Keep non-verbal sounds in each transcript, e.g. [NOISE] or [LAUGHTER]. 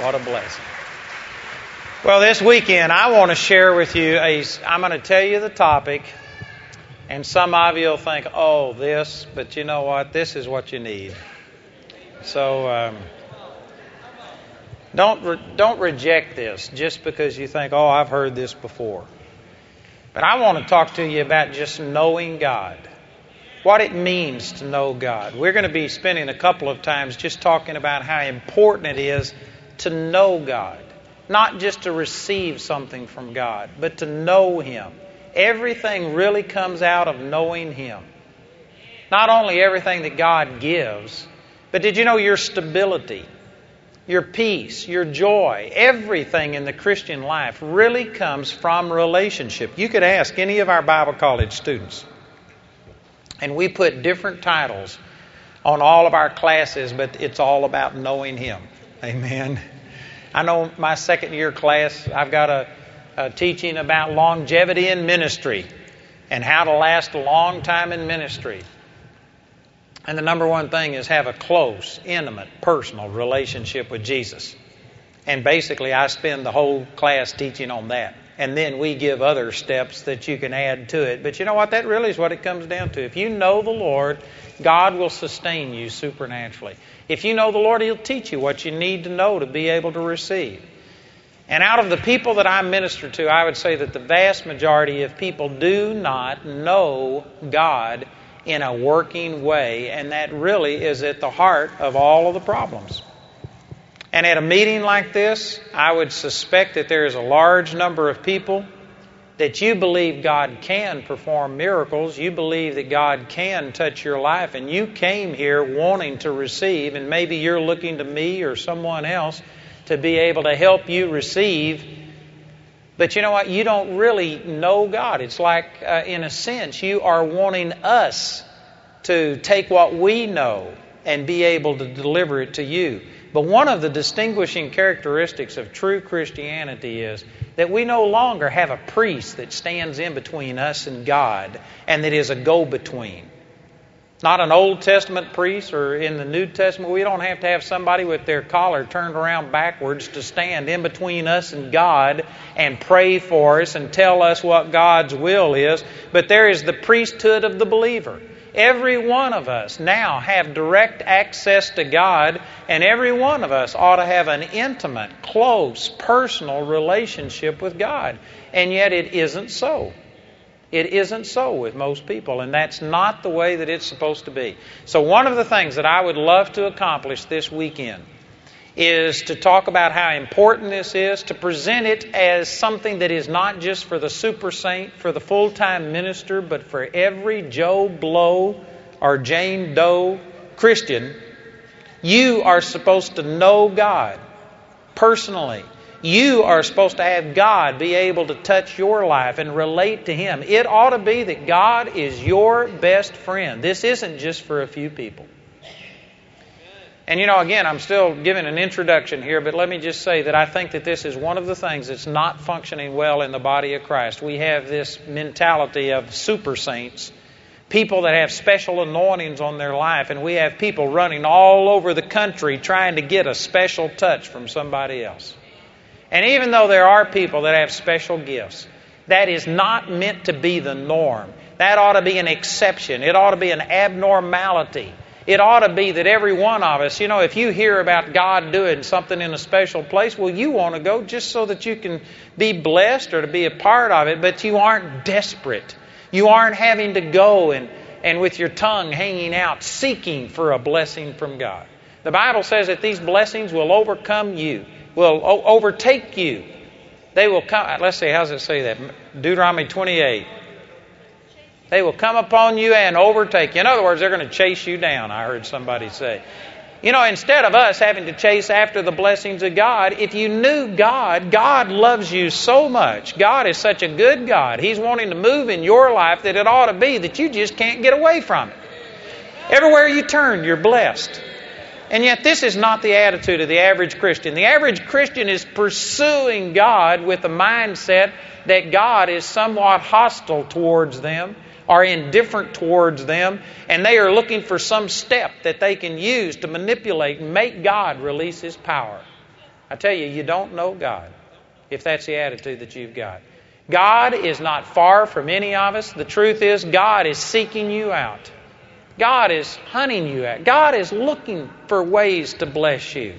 What a blessing. Well, this weekend I want to share with you a. I'm going to tell you the topic, and some of you will think, "Oh, this," but you know what? This is what you need. So um, don't re- don't reject this just because you think, "Oh, I've heard this before." But I want to talk to you about just knowing God what it means to know God. We're going to be spending a couple of times just talking about how important it is to know God. Not just to receive something from God, but to know Him. Everything really comes out of knowing Him. Not only everything that God gives, but did you know your stability, your peace, your joy, everything in the Christian life really comes from relationship. You could ask any of our Bible college students and we put different titles on all of our classes, but it's all about knowing Him. Amen. I know my second year class, I've got a, a teaching about longevity in ministry and how to last a long time in ministry. And the number one thing is have a close, intimate, personal relationship with Jesus. And basically, I spend the whole class teaching on that and then we give other steps that you can add to it. But you know what? That really is what it comes down to. If you know the Lord, God will sustain you supernaturally. If you know the Lord, He'll teach you what you need to know to be able to receive. And out of the people that I minister to, I would say that the vast majority of people do not know God in a working way, and that really is at the heart of all of the problems. And at a meeting like this, I would suspect that there is a large number of people that you believe God can perform miracles. You believe that God can touch your life, and you came here wanting to receive, and maybe you're looking to me or someone else to be able to help you receive. But you know what? You don't really know God. It's like, uh, in a sense, you are wanting us to take what we know and be able to deliver it to you. But one of the distinguishing characteristics of true Christianity is that we no longer have a priest that stands in between us and God and that is a go between. Not an Old Testament priest or in the New Testament. We don't have to have somebody with their collar turned around backwards to stand in between us and God and pray for us and tell us what God's will is. But there is the priesthood of the believer. Every one of us now have direct access to God, and every one of us ought to have an intimate, close, personal relationship with God. And yet it isn't so. It isn't so with most people, and that's not the way that it's supposed to be. So, one of the things that I would love to accomplish this weekend is to talk about how important this is, to present it as something that is not just for the super saint, for the full time minister, but for every Joe Blow or Jane Doe Christian. You are supposed to know God personally. You are supposed to have God be able to touch your life and relate to Him. It ought to be that God is your best friend. This isn't just for a few people. And you know, again, I'm still giving an introduction here, but let me just say that I think that this is one of the things that's not functioning well in the body of Christ. We have this mentality of super saints, people that have special anointings on their life, and we have people running all over the country trying to get a special touch from somebody else. And even though there are people that have special gifts, that is not meant to be the norm. That ought to be an exception. It ought to be an abnormality. It ought to be that every one of us, you know, if you hear about God doing something in a special place, well, you want to go just so that you can be blessed or to be a part of it, but you aren't desperate. You aren't having to go and, and with your tongue hanging out seeking for a blessing from God. The Bible says that these blessings will overcome you, will o- overtake you. They will come. Let's see, how does it say that? Deuteronomy 28. They will come upon you and overtake you. In other words, they're going to chase you down, I heard somebody say. You know, instead of us having to chase after the blessings of God, if you knew God, God loves you so much. God is such a good God. He's wanting to move in your life that it ought to be that you just can't get away from it. Everywhere you turn, you're blessed. And yet, this is not the attitude of the average Christian. The average Christian is pursuing God with the mindset that God is somewhat hostile towards them are indifferent towards them, and they are looking for some step that they can use to manipulate and make God release His power. I tell you, you don't know God if that's the attitude that you've got. God is not far from any of us. The truth is, God is seeking you out. God is hunting you out. God is looking for ways to bless you.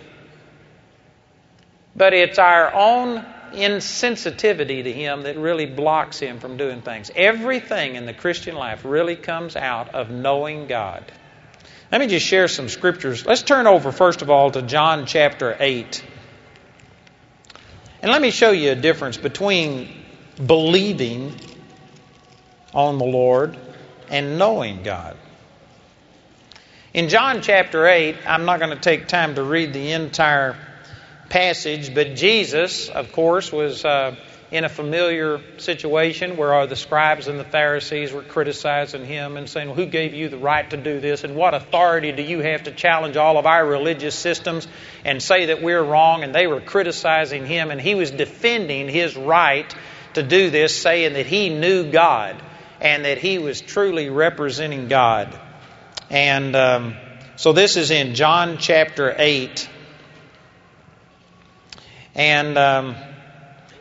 But it's our own insensitivity to Him that really blocks Him from doing things. Everything in the Christian life really comes out of knowing God. Let me just share some scriptures. Let's turn over, first of all, to John chapter 8. And let me show you a difference between believing on the Lord and knowing God. In John chapter 8, I'm not going to take time to read the entire passage, but Jesus, of course, was uh, in a familiar situation where the scribes and the Pharisees were criticizing him and saying, well, Who gave you the right to do this? And what authority do you have to challenge all of our religious systems and say that we're wrong? And they were criticizing him, and he was defending his right to do this, saying that he knew God and that he was truly representing God. And um, so this is in John chapter 8. And um,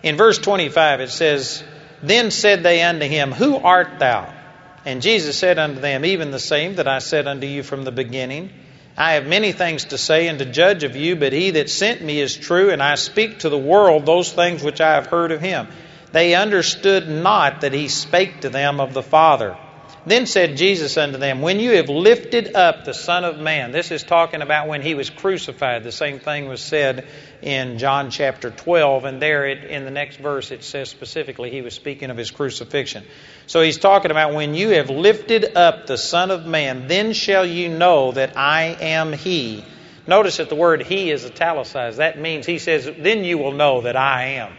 in verse 25 it says, Then said they unto him, Who art thou? And Jesus said unto them, Even the same that I said unto you from the beginning. I have many things to say and to judge of you, but he that sent me is true, and I speak to the world those things which I have heard of him. They understood not that he spake to them of the Father. Then said Jesus unto them, When you have lifted up the Son of Man, this is talking about when he was crucified. The same thing was said in John chapter 12, and there it, in the next verse it says specifically he was speaking of his crucifixion. So he's talking about when you have lifted up the Son of Man, then shall you know that I am he. Notice that the word he is italicized. That means he says, Then you will know that I am.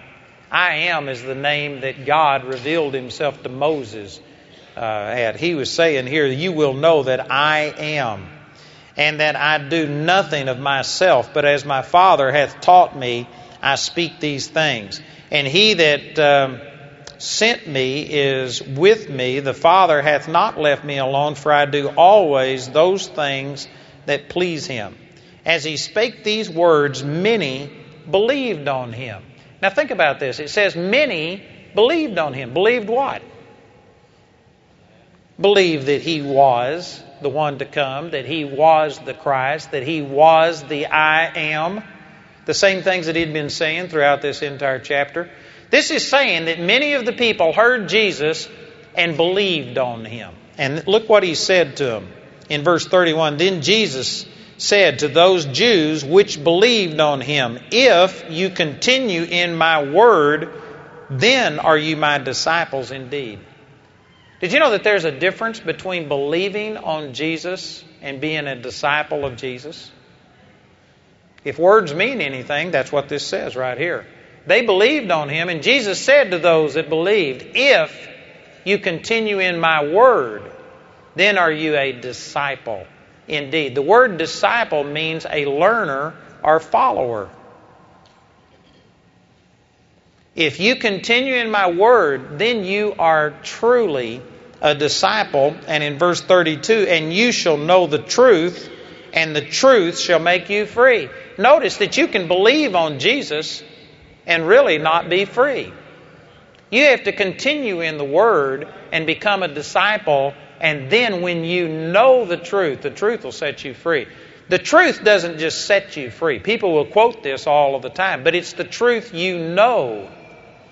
I am is the name that God revealed himself to Moses uh, at. He was saying here, You will know that I am, and that I do nothing of myself, but as my Father hath taught me, I speak these things. And he that um, sent me is with me. The Father hath not left me alone, for I do always those things that please him. As he spake these words, many believed on him. Now think about this. It says many believed on him. Believed what? Believed that he was the one to come, that he was the Christ, that he was the I am, the same things that he'd been saying throughout this entire chapter. This is saying that many of the people heard Jesus and believed on him. And look what he said to them in verse 31. Then Jesus said to those Jews which believed on him, If you continue in my word, then are you my disciples indeed. Did you know that there's a difference between believing on Jesus and being a disciple of Jesus? If words mean anything, that's what this says right here. They believed on him, and Jesus said to those that believed, If you continue in my word, then are you a disciple indeed. The word disciple means a learner or follower. If you continue in my word, then you are truly a disciple. And in verse 32, and you shall know the truth, and the truth shall make you free. Notice that you can believe on Jesus and really not be free. You have to continue in the Word and become a disciple, and then when you know the truth, the truth will set you free. The truth doesn't just set you free. People will quote this all of the time, but it's the truth you know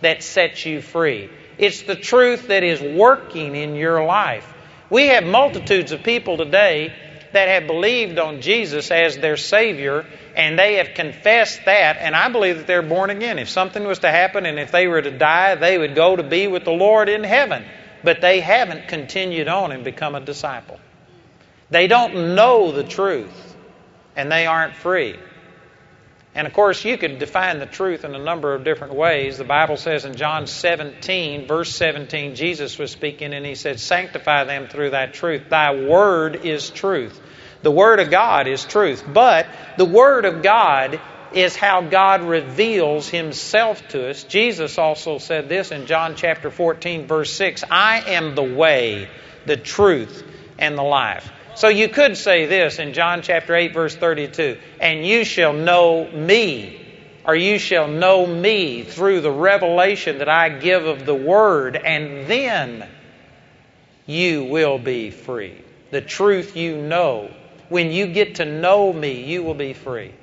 that sets you free. It's the truth that is working in your life. We have multitudes of people today that have believed on Jesus as their Savior and they have confessed that, and I believe that they're born again. If something was to happen and if they were to die, they would go to be with the Lord in heaven. But they haven't continued on and become a disciple. They don't know the truth, and they aren't free. And of course, you could define the truth in a number of different ways. The Bible says in John 17, verse 17, Jesus was speaking and he said, Sanctify them through that truth. Thy word is truth. The Word of God is truth. But the Word of God is how God reveals Himself to us. Jesus also said this in John chapter 14, verse 6 I am the way, the truth, and the life. So you could say this in John chapter 8, verse 32 And you shall know me, or you shall know me through the revelation that I give of the Word, and then you will be free. The truth you know. When you get to know me, you will be free.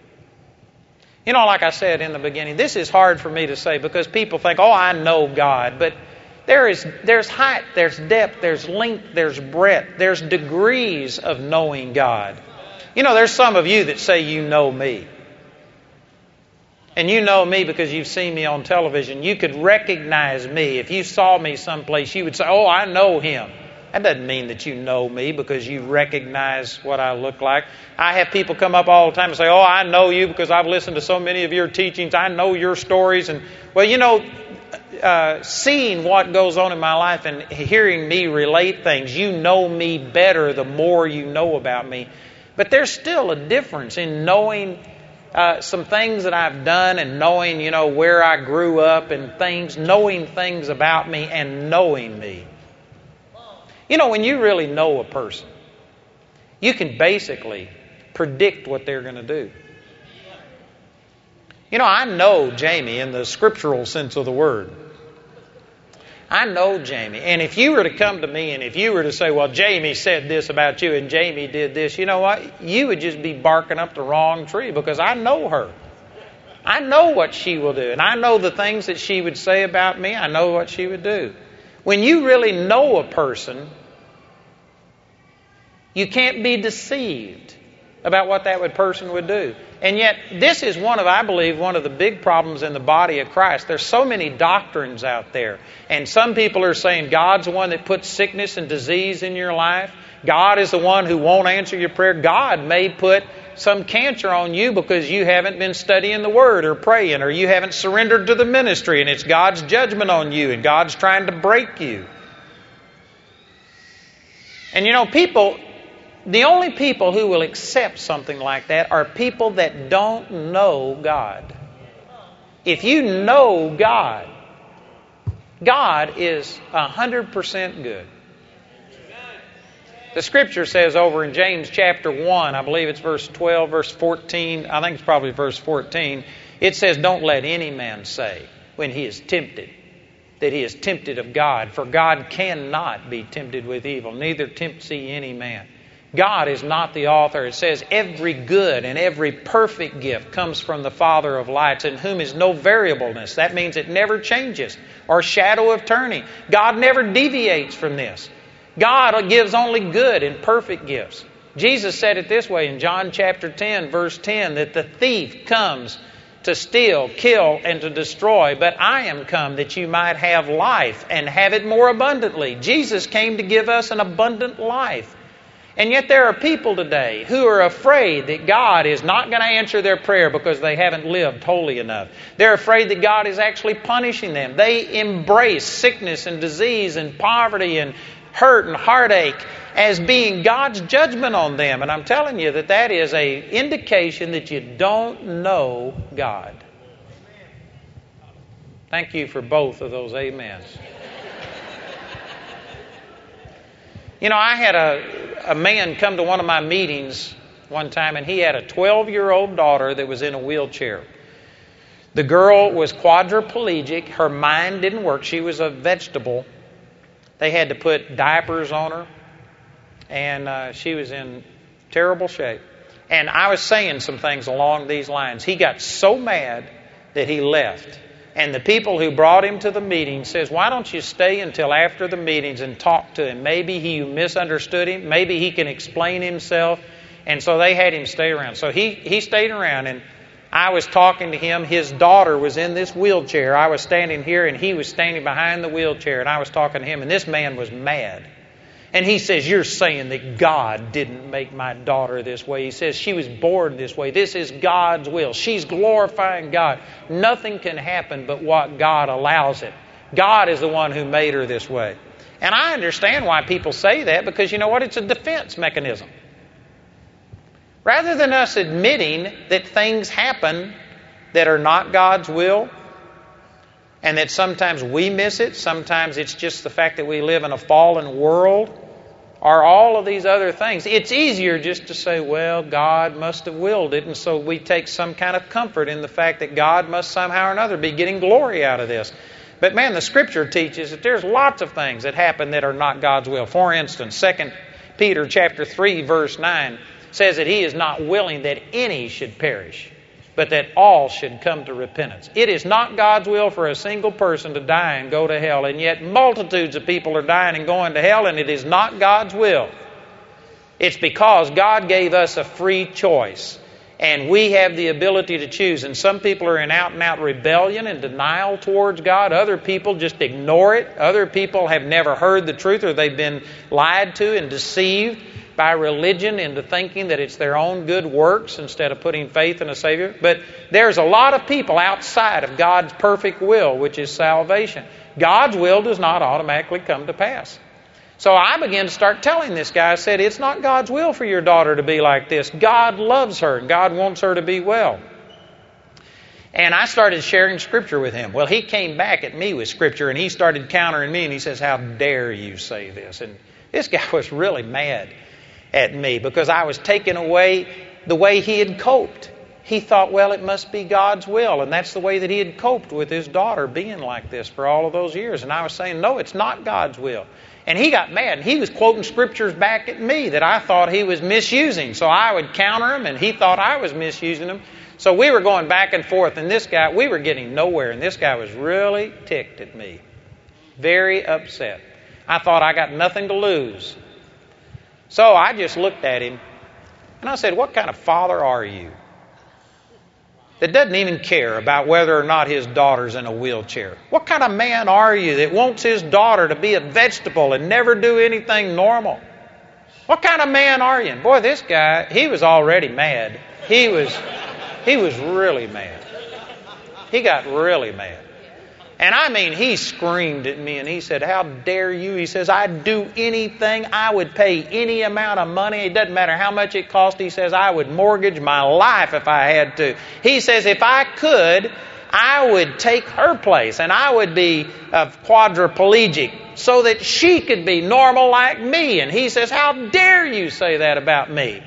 You know, like I said in the beginning, this is hard for me to say because people think, oh, I know God. But there is, there's height, there's depth, there's length, there's breadth, there's degrees of knowing God. You know, there's some of you that say you know me. And you know me because you've seen me on television. You could recognize me. If you saw me someplace, you would say, Oh, I know him. That doesn't mean that you know me because you recognize what I look like. I have people come up all the time and say, Oh, I know you because I've listened to so many of your teachings. I know your stories. And, well, you know, uh, seeing what goes on in my life and hearing me relate things, you know me better the more you know about me. But there's still a difference in knowing uh, some things that I've done and knowing, you know, where I grew up and things, knowing things about me and knowing me. You know, when you really know a person, you can basically predict what they're going to do. You know, I know Jamie in the scriptural sense of the word. I know Jamie. And if you were to come to me and if you were to say, well, Jamie said this about you and Jamie did this, you know what? You would just be barking up the wrong tree because I know her. I know what she will do. And I know the things that she would say about me. I know what she would do. When you really know a person, you can't be deceived about what that person would do. And yet, this is one of, I believe, one of the big problems in the body of Christ. There's so many doctrines out there. And some people are saying God's the one that puts sickness and disease in your life. God is the one who won't answer your prayer. God may put some cancer on you because you haven't been studying the Word or praying or you haven't surrendered to the ministry and it's God's judgment on you and God's trying to break you. And you know, people the only people who will accept something like that are people that don't know God. If you know God, God is 100% good. The scripture says over in James chapter 1, I believe it's verse 12, verse 14, I think it's probably verse 14, it says, Don't let any man say when he is tempted that he is tempted of God, for God cannot be tempted with evil, neither tempts he any man. God is not the author. It says, Every good and every perfect gift comes from the Father of lights, in whom is no variableness. That means it never changes or shadow of turning. God never deviates from this. God gives only good and perfect gifts. Jesus said it this way in John chapter 10, verse 10, that the thief comes to steal, kill, and to destroy, but I am come that you might have life and have it more abundantly. Jesus came to give us an abundant life. And yet there are people today who are afraid that God is not going to answer their prayer because they haven't lived holy enough. They're afraid that God is actually punishing them. They embrace sickness and disease and poverty and hurt and heartache as being God's judgment on them. And I'm telling you that that is a indication that you don't know God. Thank you for both of those amens. You know, I had a, a man come to one of my meetings one time, and he had a 12 year old daughter that was in a wheelchair. The girl was quadriplegic. Her mind didn't work. She was a vegetable. They had to put diapers on her, and uh, she was in terrible shape. And I was saying some things along these lines. He got so mad that he left. And the people who brought him to the meeting says, "Why don't you stay until after the meetings and talk to him? Maybe he misunderstood him. Maybe he can explain himself." And so they had him stay around. So he he stayed around and I was talking to him. His daughter was in this wheelchair. I was standing here and he was standing behind the wheelchair and I was talking to him and this man was mad. And he says, You're saying that God didn't make my daughter this way. He says, She was born this way. This is God's will. She's glorifying God. Nothing can happen but what God allows it. God is the one who made her this way. And I understand why people say that because you know what? It's a defense mechanism. Rather than us admitting that things happen that are not God's will, and that sometimes we miss it, sometimes it's just the fact that we live in a fallen world, are all of these other things. It's easier just to say, well, God must have willed it, and so we take some kind of comfort in the fact that God must somehow or another be getting glory out of this. But man, the scripture teaches that there's lots of things that happen that are not God's will. For instance, 2 Peter chapter 3 verse 9 says that he is not willing that any should perish, but that all should come to repentance. It is not God's will for a single person to die and go to hell, and yet multitudes of people are dying and going to hell, and it is not God's will. It's because God gave us a free choice. And we have the ability to choose. And some people are in out and out rebellion and denial towards God. Other people just ignore it. Other people have never heard the truth or they've been lied to and deceived by religion into thinking that it's their own good works instead of putting faith in a Savior. But there's a lot of people outside of God's perfect will, which is salvation. God's will does not automatically come to pass. So I began to start telling this guy, I said, It's not God's will for your daughter to be like this. God loves her, and God wants her to be well. And I started sharing Scripture with him. Well, he came back at me with Scripture, and he started countering me, and he says, How dare you say this? And this guy [LAUGHS] was really mad at me because I was taking away the way he had coped. He thought, well, it must be God's will. And that's the way that he had coped with his daughter being like this for all of those years. And I was saying, no, it's not God's will. And he got mad. And he was quoting scriptures back at me that I thought he was misusing. So I would counter him, and he thought I was misusing them. So we were going back and forth, and this guy, we were getting nowhere, and this guy was really ticked at me. Very upset. I thought I got nothing to lose. So I just looked at him, and I said, What kind of father are you? that doesn't even care about whether or not his daughter's in a wheelchair? What kind of man are you that wants his daughter to be a vegetable and never do anything normal? What kind of man are you? And boy, this guy, he was already mad. He was he was really mad. He got really mad. And I mean, he screamed at me and he said, How dare you? He says, I'd do anything. I would pay any amount of money. It doesn't matter how much it cost. He says, I would mortgage my life if I had to. He says, If I could, I would take her place and I would be a quadriplegic so that she could be normal like me. And he says, How dare you say that about me?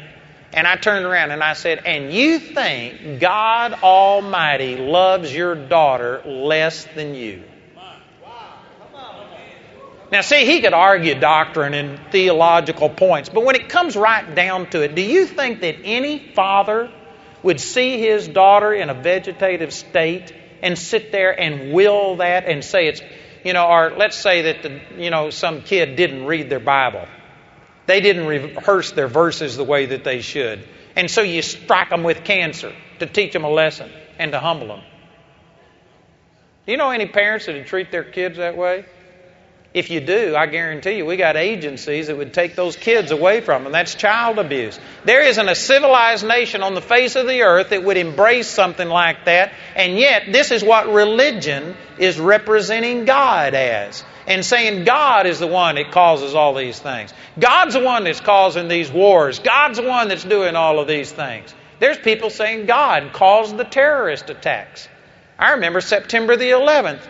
And I turned around and I said, And you think God Almighty loves your daughter less than you? Now, see, he could argue doctrine and theological points, but when it comes right down to it, do you think that any father would see his daughter in a vegetative state and sit there and will that and say it's, you know, or let's say that, the, you know, some kid didn't read their Bible they didn't rehearse their verses the way that they should. And so you strike them with cancer to teach them a lesson and to humble them. Do you know any parents that would treat their kids that way? If you do, I guarantee you, we got agencies that would take those kids away from them. That's child abuse. There isn't a civilized nation on the face of the earth that would embrace something like that, and yet this is what religion is representing God as and saying God is the one that causes all these things. God's the one that's causing these wars. God's the one that's doing all of these things. There's people saying God caused the terrorist attacks. I remember September the 11th.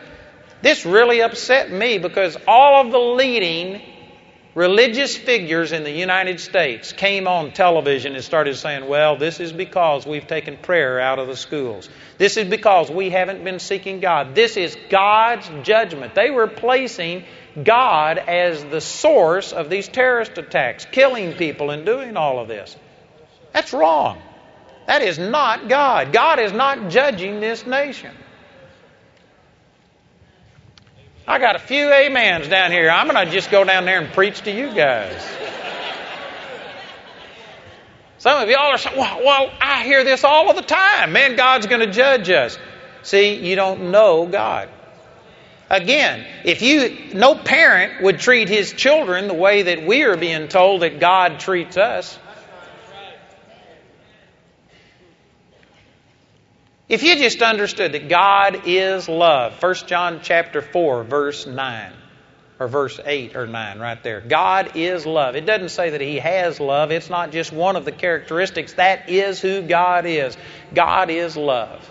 This really upset me because all of the leading religious figures in the United States came on television and started saying, well, this is because we've taken prayer out of the schools. This is because we haven't been seeking God. This is God's judgment. They were placing God as the source of these terrorist attacks, killing people and doing all of this. That's wrong. That is not God. God is not judging this nation. I got a few amens down here. I'm going to just go down there and preach to you guys. Some of y'all are saying, well, well, I hear this all of the time. Man, God's going to judge us. See, you don't know God. Again, if you, no parent would treat his children the way that we are being told that God treats us. If you just understood that God is love, 1 John chapter 4 verse 9 or verse 8 or 9 right there. God is love. It doesn't say that he has love. It's not just one of the characteristics. That is who God is. God is love.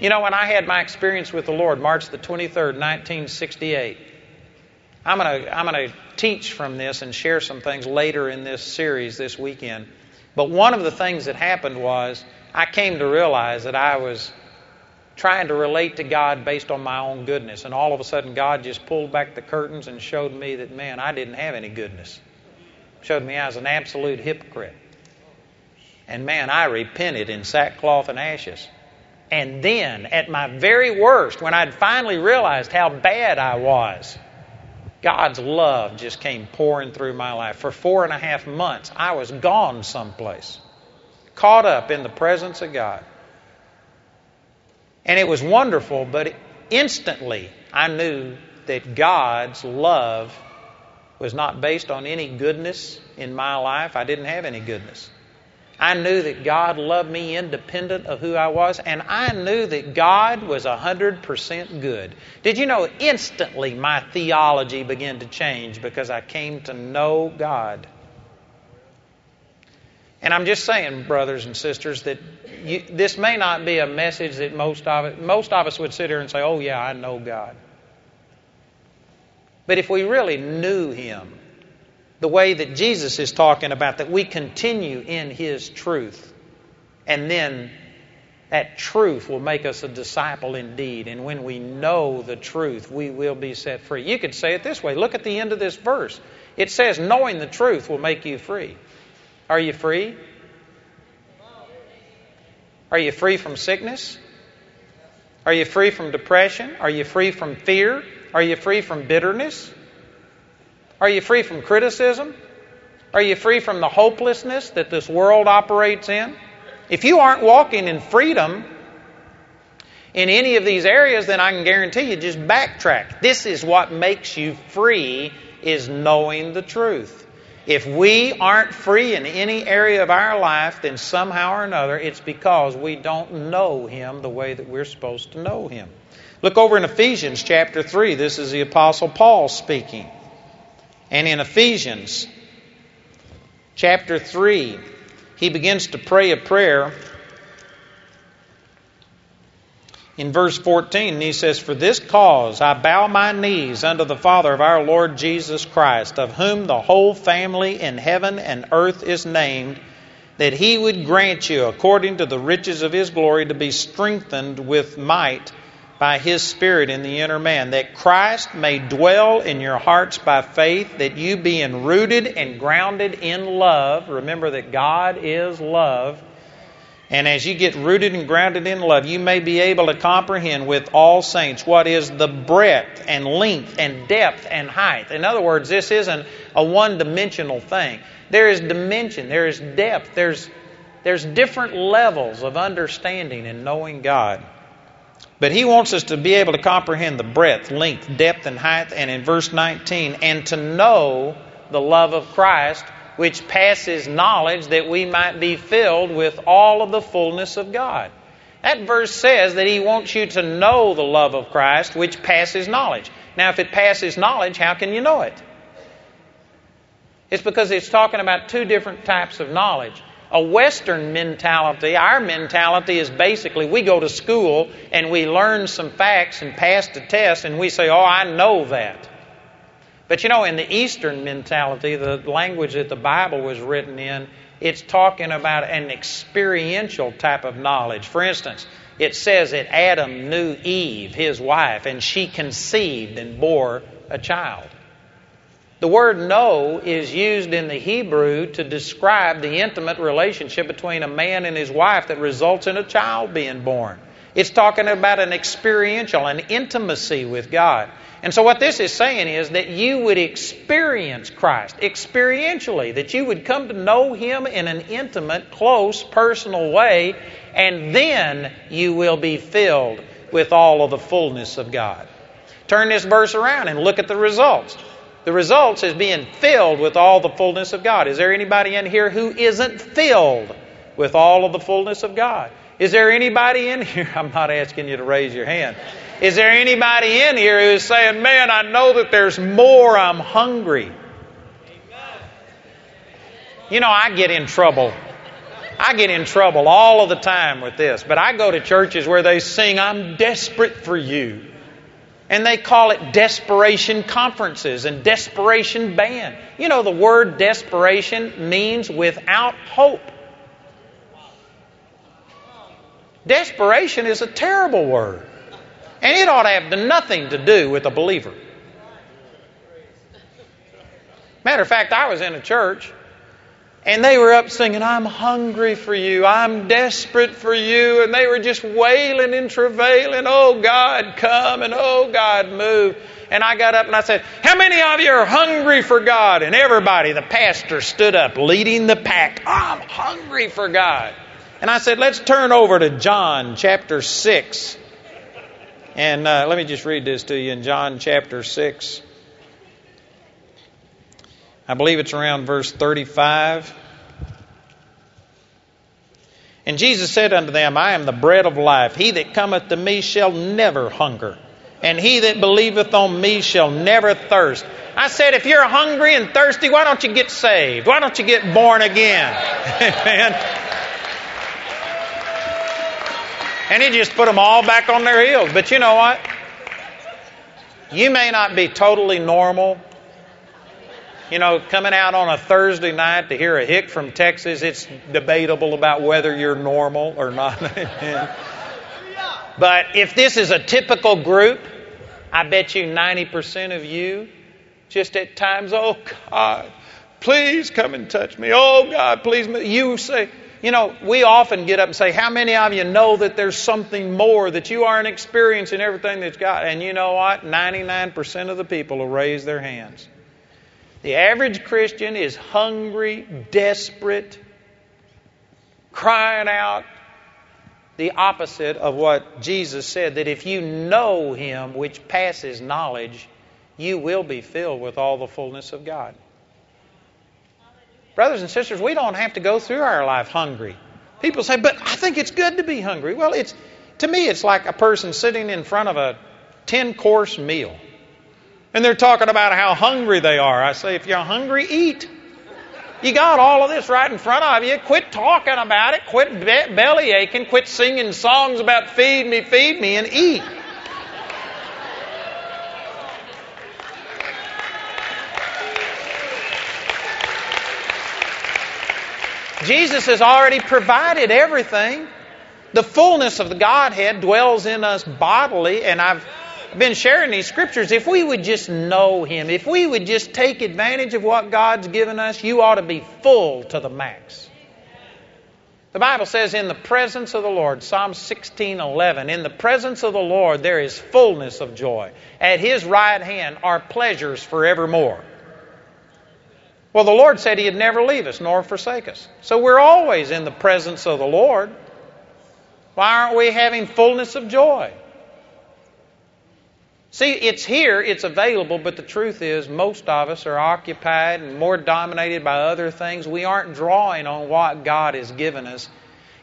You know, when I had my experience with the Lord, March the 23rd, 1968, I'm going to I'm going to teach from this and share some things later in this series this weekend. But one of the things that happened was I came to realize that I was trying to relate to God based on my own goodness. And all of a sudden, God just pulled back the curtains and showed me that, man, I didn't have any goodness. Showed me I was an absolute hypocrite. And man, I repented in sackcloth and ashes. And then, at my very worst, when I'd finally realized how bad I was, God's love just came pouring through my life. For four and a half months, I was gone someplace, caught up in the presence of God. And it was wonderful, but instantly I knew that God's love was not based on any goodness in my life. I didn't have any goodness. I knew that God loved me independent of who I was, and I knew that God was 100% good. Did you know instantly my theology began to change because I came to know God? And I'm just saying, brothers and sisters, that you, this may not be a message that most of most of us would sit here and say, "Oh yeah, I know God." But if we really knew Him, the way that Jesus is talking about, that we continue in His truth, and then that truth will make us a disciple indeed. And when we know the truth, we will be set free. You could say it this way look at the end of this verse. It says, Knowing the truth will make you free. Are you free? Are you free from sickness? Are you free from depression? Are you free from fear? Are you free from bitterness? Are you free from criticism? Are you free from the hopelessness that this world operates in? If you aren't walking in freedom in any of these areas, then I can guarantee you just backtrack. This is what makes you free is knowing the truth. If we aren't free in any area of our life, then somehow or another it's because we don't know Him the way that we're supposed to know Him. Look over in Ephesians chapter 3. This is the Apostle Paul speaking. And in Ephesians chapter 3, he begins to pray a prayer in verse 14, he says, For this cause I bow my knees unto the Father of our Lord Jesus Christ, of whom the whole family in heaven and earth is named, that he would grant you, according to the riches of his glory, to be strengthened with might by his Spirit in the inner man, that Christ may dwell in your hearts by faith, that you being rooted and grounded in love, remember that God is love and as you get rooted and grounded in love, you may be able to comprehend with all saints what is the breadth and length and depth and height. In other words, this isn't a one dimensional thing. There is dimension, there is depth, there's, there's different levels of understanding and knowing God. But he wants us to be able to comprehend the breadth, length, depth, and height. And in verse 19, and to know the love of Christ which passes knowledge, that we might be filled with all of the fullness of God. That verse says that He wants you to know the love of Christ, which passes knowledge. Now, if it passes knowledge, how can you know it? It's because it's talking about two different types of knowledge. A Western mentality, our mentality is basically we go to school and we learn some facts and pass the test and we say, Oh, I know that. But you know, in the Eastern mentality, the language that the Bible was written in, it's talking about an experiential type of knowledge. For instance, it says that Adam knew Eve, his wife, and she conceived and bore a child. The word know is used in the Hebrew to describe the intimate relationship between a man and his wife that results in a child being born. It's talking about an experiential, an intimacy with God. And so, what this is saying is that you would experience Christ experientially, that you would come to know Him in an intimate, close, personal way, and then you will be filled with all of the fullness of God. Turn this verse around and look at the results. The results is being filled with all the fullness of God. Is there anybody in here who isn't filled with all of the fullness of God? Is there anybody in here? [LAUGHS] I'm not asking you to raise your hand. Is there anybody in here who is saying, Man, I know that there's more, I'm hungry? You know, I get in trouble. I get in trouble all of the time with this, but I go to churches where they sing, I'm desperate for you. And they call it desperation conferences and desperation band. You know, the word desperation means without hope. Desperation is a terrible word. And it ought to have nothing to do with a believer. Matter of fact, I was in a church and they were up singing, I'm hungry for you. I'm desperate for you. And they were just wailing and travailing, Oh God, come and oh God, move. And I got up and I said, How many of you are hungry for God? And everybody, the pastor stood up leading the pack. I'm hungry for God. And I said, Let's turn over to John chapter 6. And uh, let me just read this to you in John chapter 6. I believe it's around verse 35. And Jesus said unto them, I am the bread of life. He that cometh to me shall never hunger, and he that believeth on me shall never thirst. I said, if you're hungry and thirsty, why don't you get saved? Why don't you get born again? [LAUGHS] Amen. And he just put them all back on their heels. But you know what? You may not be totally normal you know, coming out on a Thursday night to hear a hick from Texas, it's debatable about whether you're normal or not. [LAUGHS] but if this is a typical group, I bet you 90% of you just at times, oh God, please come and touch me. Oh God, please. You say, you know, we often get up and say, How many of you know that there's something more, that you aren't experiencing everything that's God? And you know what? 99% of the people will raise their hands. The average Christian is hungry, desperate, crying out the opposite of what Jesus said that if you know Him, which passes knowledge, you will be filled with all the fullness of God. Brothers and sisters, we don't have to go through our life hungry. People say, but I think it's good to be hungry. Well, it's to me, it's like a person sitting in front of a 10 course meal. And they're talking about how hungry they are. I say, if you're hungry, eat. You got all of this right in front of you. Quit talking about it. Quit be- belly aching. Quit singing songs about feed me, feed me, and eat. Jesus has already provided everything. The fullness of the Godhead dwells in us bodily, and I've been sharing these scriptures, if we would just know Him, if we would just take advantage of what God's given us, you ought to be full to the max. The Bible says, in the presence of the Lord, Psalm 16 11, in the presence of the Lord there is fullness of joy. At His right hand are pleasures forevermore. Well, the Lord said He'd never leave us nor forsake us. So we're always in the presence of the Lord. Why aren't we having fullness of joy? See, it's here, it's available, but the truth is, most of us are occupied and more dominated by other things. We aren't drawing on what God has given us.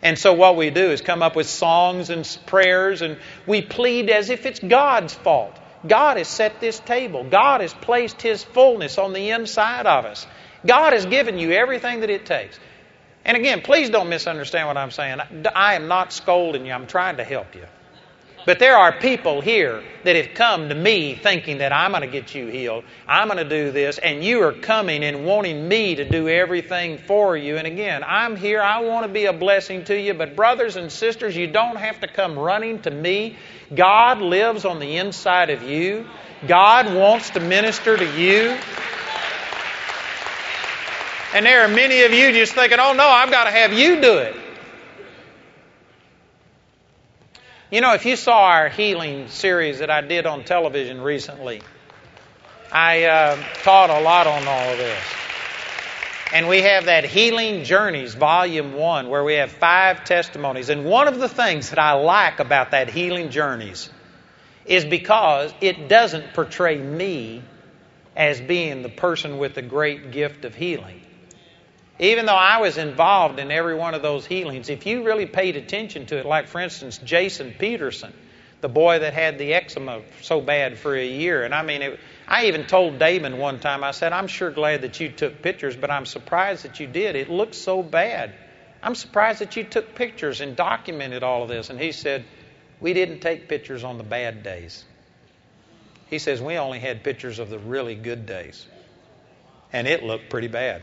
And so, what we do is come up with songs and prayers, and we plead as if it's God's fault. God has set this table, God has placed His fullness on the inside of us. God has given you everything that it takes. And again, please don't misunderstand what I'm saying. I am not scolding you, I'm trying to help you. But there are people here that have come to me thinking that I'm going to get you healed. I'm going to do this. And you are coming and wanting me to do everything for you. And again, I'm here. I want to be a blessing to you. But, brothers and sisters, you don't have to come running to me. God lives on the inside of you, God wants to minister to you. And there are many of you just thinking, oh no, I've got to have you do it. You know, if you saw our healing series that I did on television recently, I uh, taught a lot on all of this. And we have that Healing Journeys, Volume 1, where we have five testimonies. And one of the things that I like about that Healing Journeys is because it doesn't portray me as being the person with the great gift of healing. Even though I was involved in every one of those healings, if you really paid attention to it, like for instance, Jason Peterson, the boy that had the eczema so bad for a year, and I mean, it, I even told Damon one time, I said, I'm sure glad that you took pictures, but I'm surprised that you did. It looks so bad. I'm surprised that you took pictures and documented all of this. And he said, We didn't take pictures on the bad days. He says, We only had pictures of the really good days. And it looked pretty bad.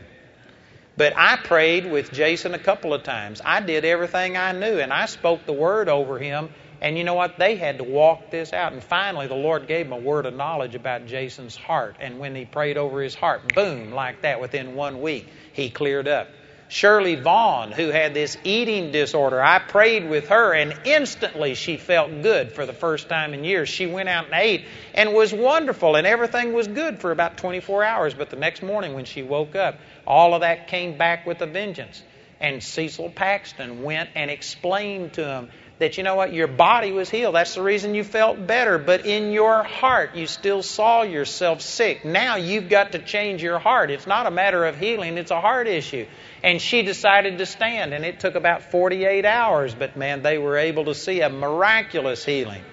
But I prayed with Jason a couple of times. I did everything I knew, and I spoke the word over him. And you know what? They had to walk this out. And finally, the Lord gave him a word of knowledge about Jason's heart. And when he prayed over his heart, boom, like that, within one week, he cleared up. Shirley Vaughn, who had this eating disorder, I prayed with her, and instantly she felt good for the first time in years. She went out and ate and was wonderful, and everything was good for about 24 hours. But the next morning, when she woke up, all of that came back with a vengeance. And Cecil Paxton went and explained to him that you know what, your body was healed. That's the reason you felt better. But in your heart, you still saw yourself sick. Now you've got to change your heart. It's not a matter of healing, it's a heart issue. And she decided to stand, and it took about 48 hours, but man, they were able to see a miraculous healing.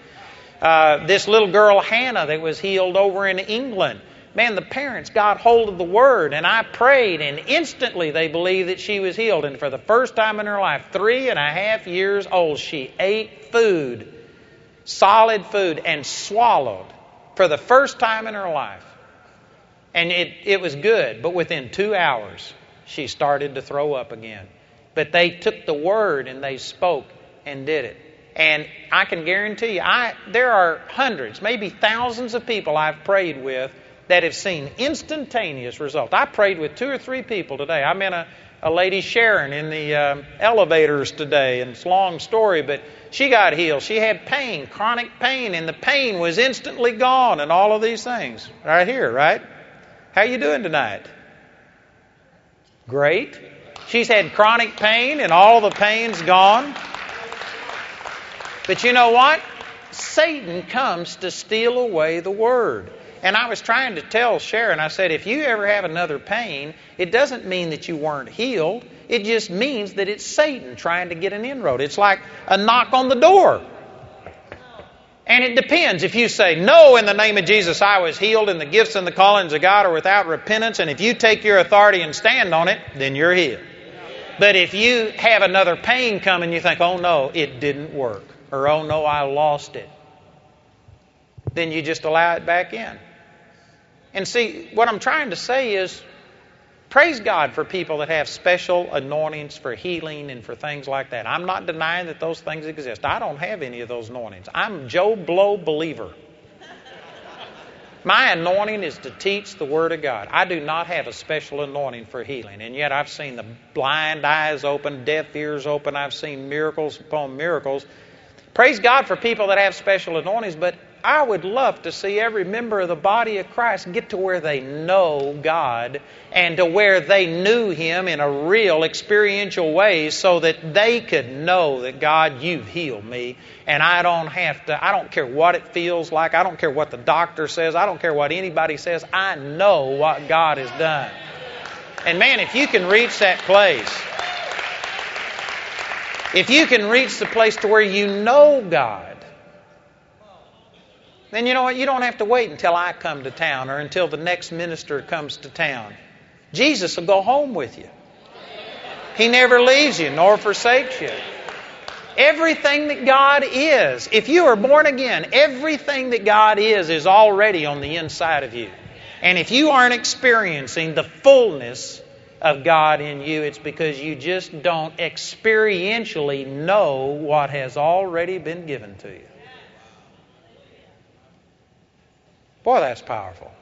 Uh, this little girl, Hannah, that was healed over in England man, the parents got hold of the word, and I prayed, and instantly they believed that she was healed. And for the first time in her life, three and a half years old, she ate food, solid food, and swallowed for the first time in her life. And it, it was good, but within two hours, she started to throw up again. But they took the word and they spoke and did it. And I can guarantee you, I, there are hundreds, maybe thousands of people I've prayed with that have seen instantaneous results. I prayed with two or three people today. I met a, a lady, Sharon, in the um, elevators today, and it's a long story, but she got healed. She had pain, chronic pain, and the pain was instantly gone, and all of these things. Right here, right? How you doing tonight? Great. She's had chronic pain, and all the pain's gone. But you know what? Satan comes to steal away the word. And I was trying to tell Sharon, I said, if you ever have another pain, it doesn't mean that you weren't healed. It just means that it's Satan trying to get an inroad. It's like a knock on the door. And it depends. If you say, No, in the name of Jesus, I was healed, and the gifts and the callings of God are without repentance, and if you take your authority and stand on it, then you're healed. But if you have another pain come and you think, Oh no, it didn't work, or Oh no, I lost it, then you just allow it back in. And see, what I'm trying to say is praise God for people that have special anointings for healing and for things like that. I'm not denying that those things exist. I don't have any of those anointings. I'm Joe Blow believer. My anointing is to teach the Word of God. I do not have a special anointing for healing. And yet I've seen the blind eyes open, deaf ears open. I've seen miracles upon miracles. Praise God for people that have special anointings, but I would love to see every member of the body of Christ get to where they know God and to where they knew Him in a real experiential way so that they could know that God, you've healed me and I don't have to, I don't care what it feels like, I don't care what the doctor says, I don't care what anybody says, I know what God has done. And man, if you can reach that place, if you can reach the place to where you know God, then you know what? You don't have to wait until I come to town or until the next minister comes to town. Jesus will go home with you. He never leaves you nor forsakes you. Everything that God is, if you are born again, everything that God is is already on the inside of you. And if you aren't experiencing the fullness of God in you, it's because you just don't experientially know what has already been given to you. Boy, that's powerful.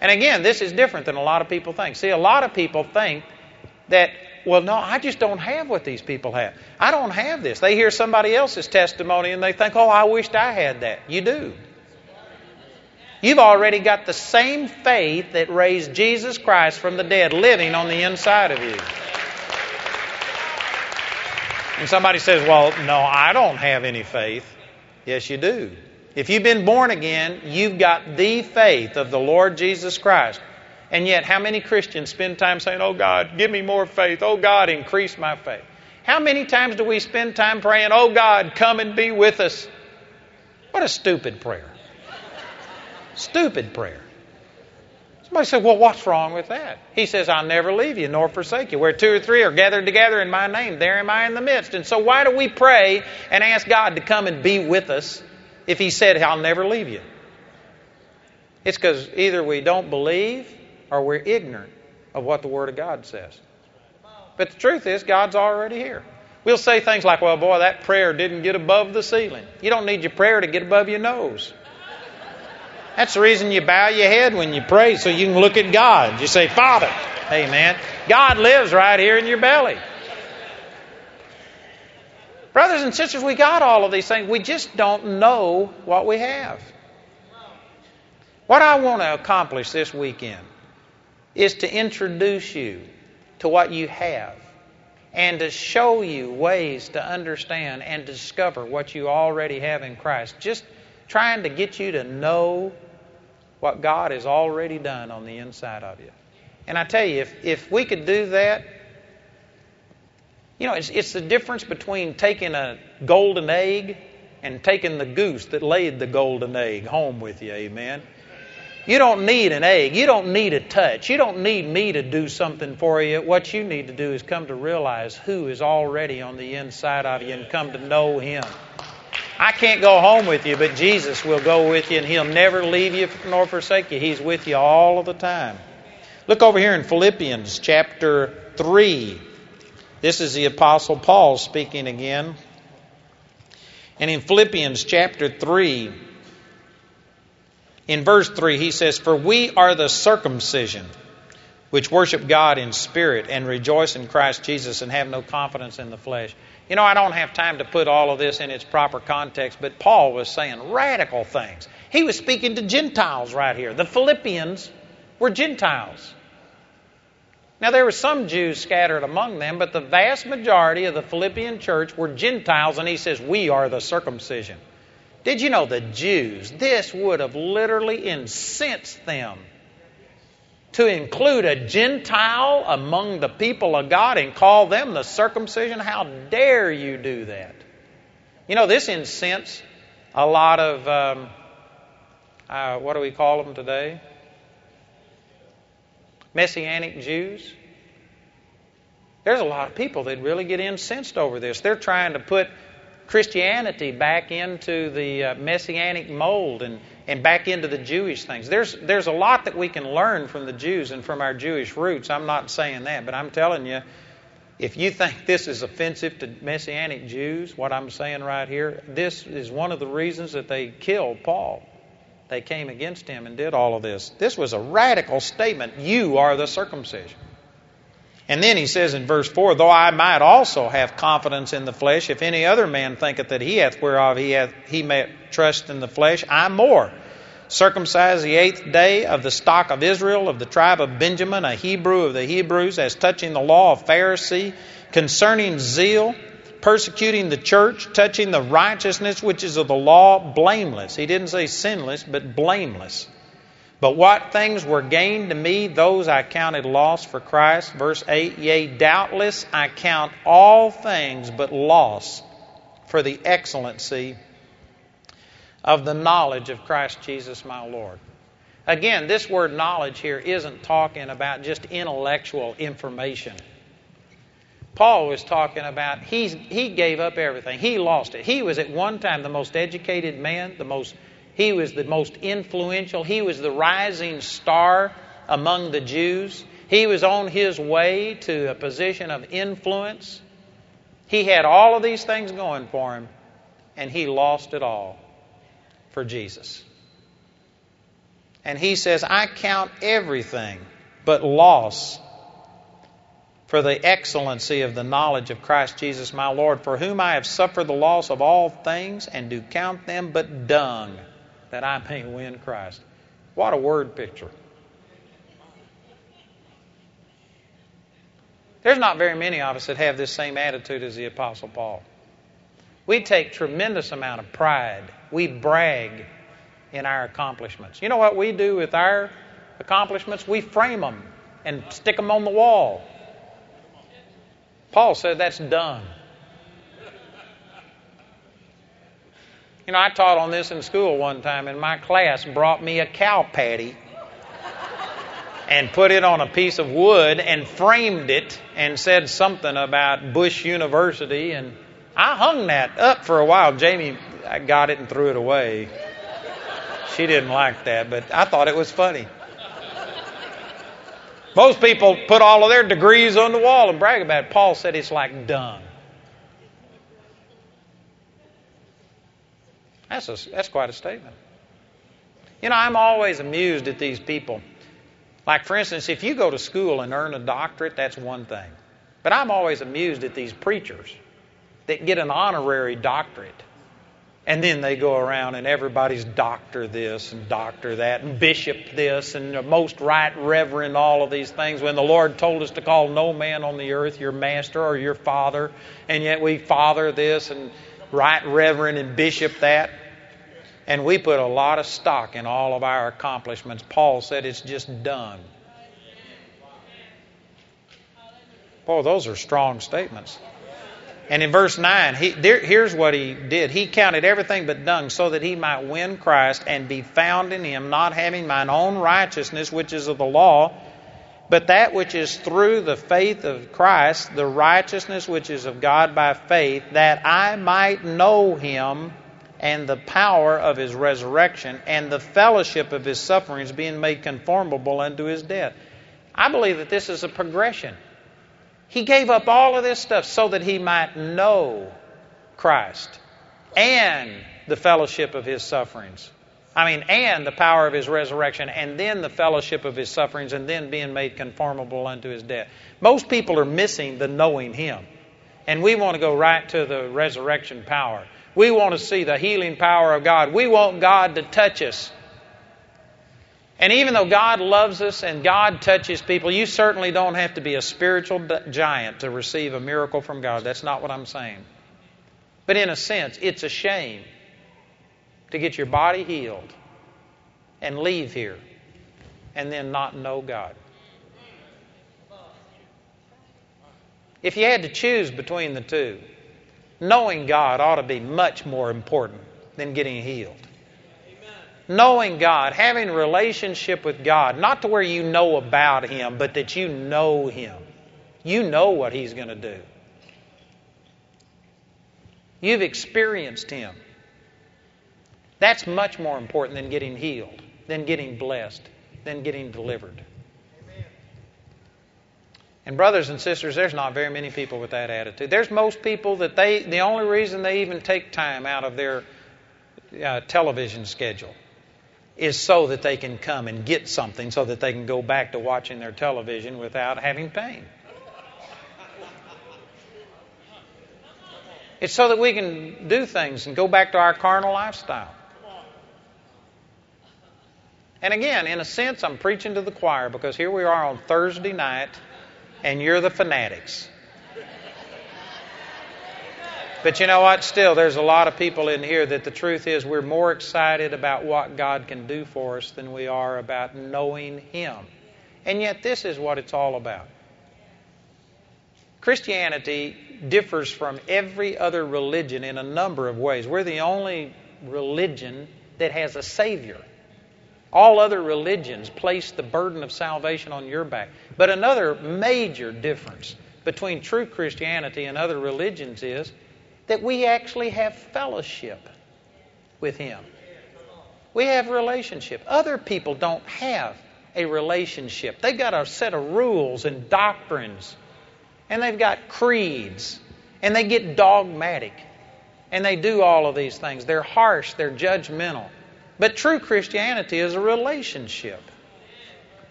And again, this is different than a lot of people think. See, a lot of people think that, well, no, I just don't have what these people have. I don't have this. They hear somebody else's testimony and they think, oh, I wished I had that. You do. You've already got the same faith that raised Jesus Christ from the dead living on the inside of you. And somebody says, well, no, I don't have any faith. Yes, you do. If you've been born again, you've got the faith of the Lord Jesus Christ. And yet, how many Christians spend time saying, Oh God, give me more faith. Oh God, increase my faith? How many times do we spend time praying, Oh God, come and be with us? What a stupid prayer. stupid prayer. Somebody said, Well, what's wrong with that? He says, I'll never leave you nor forsake you. Where two or three are gathered together in my name, there am I in the midst. And so, why do we pray and ask God to come and be with us? If He said, I'll never leave you? It's because either we don't believe or we're ignorant of what the Word of God says. But the truth is, God's already here. We'll say things like, well, boy, that prayer didn't get above the ceiling. You don't need your prayer to get above your nose. That's the reason you bow your head when you pray, so you can look at God. You say, Father, Amen. God lives right here in your belly. Brothers and sisters, we got all of these things. We just don't know what we have. What I want to accomplish this weekend is to introduce you to what you have and to show you ways to understand and discover what you already have in Christ. Just trying to get you to know what God has already done on the inside of you. And I tell you, if, if we could do that, you know, it's, it's the difference between taking a golden egg and taking the goose that laid the golden egg home with you. Amen. You don't need an egg. You don't need a touch. You don't need me to do something for you. What you need to do is come to realize who is already on the inside of you and come to know Him. I can't go home with you, but Jesus will go with you and He'll never leave you nor forsake you. He's with you all of the time. Look over here in Philippians chapter 3. This is the Apostle Paul speaking again. And in Philippians chapter 3, in verse 3, he says, For we are the circumcision which worship God in spirit and rejoice in Christ Jesus and have no confidence in the flesh. You know, I don't have time to put all of this in its proper context, but Paul was saying radical things. He was speaking to Gentiles right here. The Philippians were Gentiles. Now, there were some Jews scattered among them, but the vast majority of the Philippian church were Gentiles, and he says, We are the circumcision. Did you know the Jews, this would have literally incensed them to include a Gentile among the people of God and call them the circumcision? How dare you do that? You know, this incensed a lot of, um, uh, what do we call them today? Messianic Jews. There's a lot of people that really get incensed over this. They're trying to put Christianity back into the uh, Messianic mold and, and back into the Jewish things. There's, there's a lot that we can learn from the Jews and from our Jewish roots. I'm not saying that, but I'm telling you, if you think this is offensive to Messianic Jews, what I'm saying right here, this is one of the reasons that they killed Paul they came against him and did all of this. This was a radical statement. You are the circumcision. And then he says in verse 4 Though I might also have confidence in the flesh, if any other man thinketh that he hath whereof he, hath, he may trust in the flesh, I more. Circumcised the eighth day of the stock of Israel, of the tribe of Benjamin, a Hebrew of the Hebrews, as touching the law of Pharisee, concerning zeal persecuting the church, touching the righteousness which is of the law, blameless. He didn't say sinless, but blameless. But what things were gained to me, those I counted loss for Christ. Verse 8 Yea, doubtless I count all things but loss for the excellency of the knowledge of Christ Jesus my Lord. Again, this word knowledge here isn't talking about just intellectual information. Paul was talking about he's, he gave up everything. He lost it. He was at one time the most educated man, the most he was the most influential. He was the rising star among the Jews. He was on his way to a position of influence. He had all of these things going for him, and he lost it all for Jesus. And he says, I count everything but loss for the excellency of the knowledge of Christ Jesus my Lord, for whom I have suffered the loss of all things, and do count them but dung, that I may win Christ. What a word picture. There's not very many of us that have this same attitude as the Apostle Paul. We take tremendous amount of pride. We brag in our accomplishments. You know what we do with our accomplishments? We frame them and stick them on the wall. Paul said that's done. You know, I taught on this in school one time, and my class brought me a cow patty and put it on a piece of wood and framed it and said something about Bush University. And I hung that up for a while. Jamie got it and threw it away. She didn't like that, but I thought it was funny. Most people put all of their degrees on the wall and brag about it. Paul said it's like dung. That's, a, that's quite a statement. You know, I'm always amused at these people. Like, for instance, if you go to school and earn a doctorate, that's one thing. But I'm always amused at these preachers that get an honorary doctorate. And then they go around and everybody's doctor this and doctor that and bishop this and most right reverend all of these things when the Lord told us to call no man on the earth your master or your father. And yet we father this and right reverend and bishop that. And we put a lot of stock in all of our accomplishments. Paul said it's just done. Boy, those are strong statements. And in verse 9, he, there, here's what he did. He counted everything but dung so that he might win Christ and be found in him, not having mine own righteousness, which is of the law, but that which is through the faith of Christ, the righteousness which is of God by faith, that I might know him and the power of his resurrection and the fellowship of his sufferings, being made conformable unto his death. I believe that this is a progression. He gave up all of this stuff so that he might know Christ and the fellowship of his sufferings. I mean, and the power of his resurrection, and then the fellowship of his sufferings, and then being made conformable unto his death. Most people are missing the knowing him. And we want to go right to the resurrection power. We want to see the healing power of God. We want God to touch us. And even though God loves us and God touches people, you certainly don't have to be a spiritual giant to receive a miracle from God. That's not what I'm saying. But in a sense, it's a shame to get your body healed and leave here and then not know God. If you had to choose between the two, knowing God ought to be much more important than getting healed knowing God, having relationship with God, not to where you know about Him, but that you know Him. You know what He's going to do. You've experienced Him. That's much more important than getting healed, than getting blessed, than getting delivered. And brothers and sisters, there's not very many people with that attitude. There's most people that they the only reason they even take time out of their uh, television schedule is so that they can come and get something so that they can go back to watching their television without having pain. It's so that we can do things and go back to our carnal lifestyle. And again, in a sense, I'm preaching to the choir because here we are on Thursday night and you're the fanatics. But you know what? Still, there's a lot of people in here that the truth is we're more excited about what God can do for us than we are about knowing Him. And yet, this is what it's all about. Christianity differs from every other religion in a number of ways. We're the only religion that has a Savior. All other religions place the burden of salvation on your back. But another major difference between true Christianity and other religions is that we actually have fellowship with Him. We have relationship. Other people don't have a relationship. They've got a set of rules and doctrines, and they've got creeds, and they get dogmatic, and they do all of these things. They're harsh, they're judgmental. But true Christianity is a relationship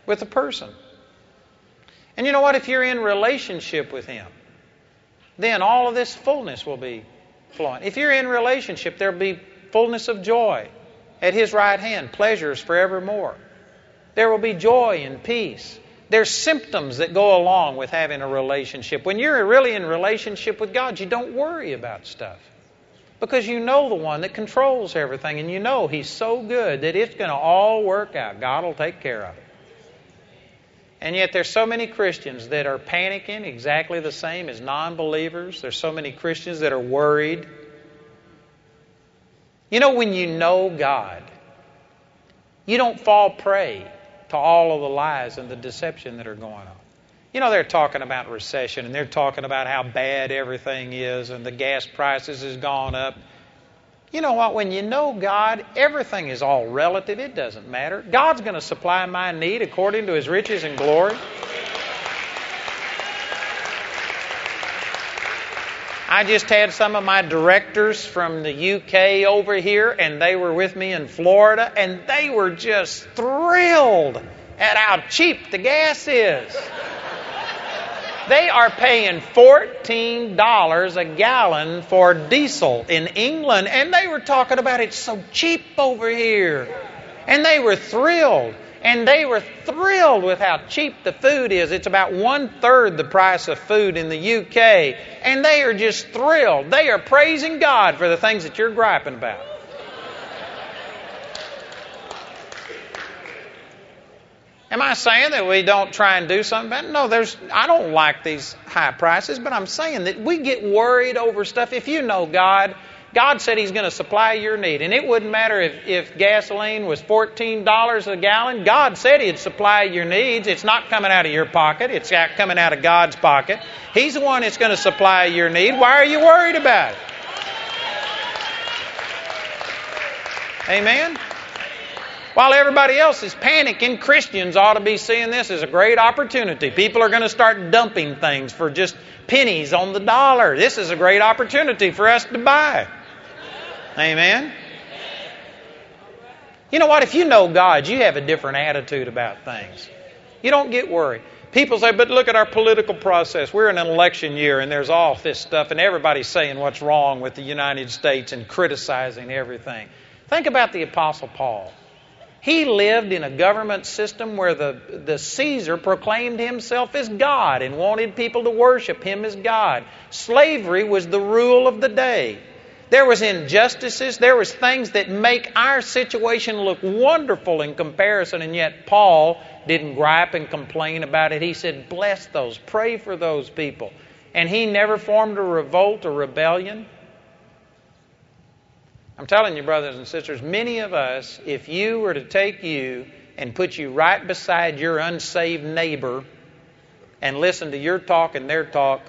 with a person. And you know what? If you're in relationship with Him, then all of this fullness will be flowing. If you're in relationship, there'll be fullness of joy at His right hand, pleasures forevermore. There will be joy and peace. There's symptoms that go along with having a relationship. When you're really in relationship with God, you don't worry about stuff because you know the one that controls everything and you know He's so good that it's going to all work out. God will take care of it. And yet there's so many Christians that are panicking exactly the same as non-believers. There's so many Christians that are worried. You know when you know God, you don't fall prey to all of the lies and the deception that are going on. You know, they're talking about recession and they're talking about how bad everything is and the gas prices has gone up. You know what? When you know God, everything is all relative. It doesn't matter. God's going to supply my need according to His riches and glory. I just had some of my directors from the UK over here, and they were with me in Florida, and they were just thrilled at how cheap the gas is. They are paying $14 a gallon for diesel in England, and they were talking about it's so cheap over here. And they were thrilled. And they were thrilled with how cheap the food is. It's about one third the price of food in the UK. And they are just thrilled. They are praising God for the things that you're griping about. Am I saying that we don't try and do something? No, there's I don't like these high prices, but I'm saying that we get worried over stuff. If you know God, God said He's going to supply your need. And it wouldn't matter if, if gasoline was $14 a gallon. God said He'd supply your needs. It's not coming out of your pocket, it's coming out of God's pocket. He's the one that's going to supply your need. Why are you worried about it? Amen? While everybody else is panicking, Christians ought to be seeing this as a great opportunity. People are going to start dumping things for just pennies on the dollar. This is a great opportunity for us to buy. Amen. You know what? If you know God, you have a different attitude about things. You don't get worried. People say, but look at our political process. We're in an election year and there's all this stuff, and everybody's saying what's wrong with the United States and criticizing everything. Think about the Apostle Paul. He lived in a government system where the, the Caesar proclaimed himself as God and wanted people to worship him as God. Slavery was the rule of the day. There was injustices, there was things that make our situation look wonderful in comparison, and yet Paul didn't gripe and complain about it. He said, Bless those, pray for those people. And he never formed a revolt or rebellion. I'm telling you, brothers and sisters, many of us, if you were to take you and put you right beside your unsaved neighbor and listen to your talk and their talk,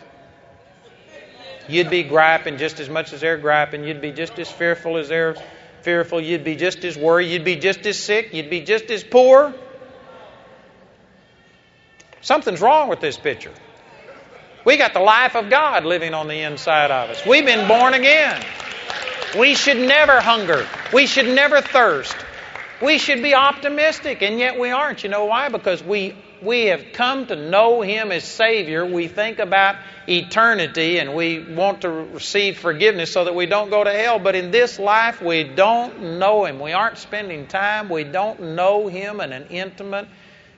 you'd be griping just as much as they're griping. You'd be just as fearful as they're fearful. You'd be just as worried. You'd be just as sick. You'd be just as poor. Something's wrong with this picture. We got the life of God living on the inside of us. We've been born again. We should never hunger. We should never thirst. We should be optimistic, and yet we aren't. You know why? Because we, we have come to know Him as Savior. We think about eternity and we want to receive forgiveness so that we don't go to hell. But in this life, we don't know Him. We aren't spending time. We don't know Him in an intimate,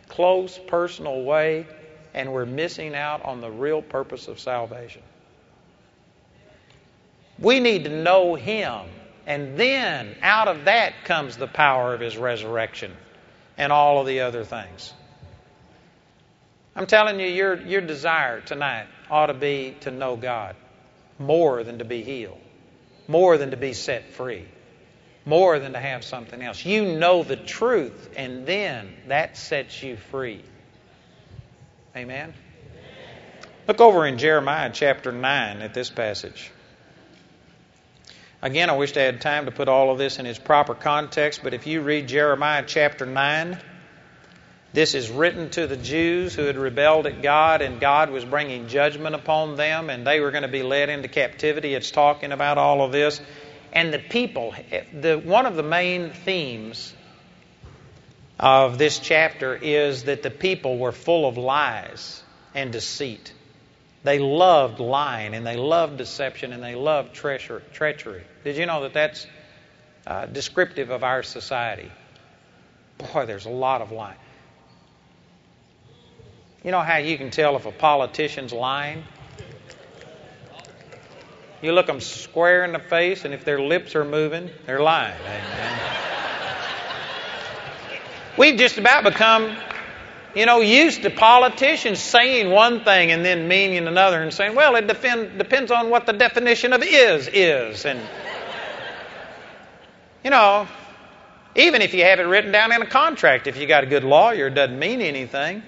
close, personal way, and we're missing out on the real purpose of salvation. We need to know Him. And then out of that comes the power of His resurrection and all of the other things. I'm telling you, your, your desire tonight ought to be to know God more than to be healed, more than to be set free, more than to have something else. You know the truth, and then that sets you free. Amen? Look over in Jeremiah chapter 9 at this passage. Again, I wish I had time to put all of this in its proper context, but if you read Jeremiah chapter 9, this is written to the Jews who had rebelled at God, and God was bringing judgment upon them, and they were going to be led into captivity. It's talking about all of this. And the people, the, one of the main themes of this chapter is that the people were full of lies and deceit. They loved lying and they loved deception and they loved treachery. Did you know that that's uh, descriptive of our society? Boy, there's a lot of lying. You know how you can tell if a politician's lying? You look them square in the face, and if their lips are moving, they're lying. Amen. We've just about become you know, used to politicians saying one thing and then meaning another and saying, well, it defend, depends on what the definition of is is. And, you know, even if you have it written down in a contract, if you got a good lawyer, it doesn't mean anything.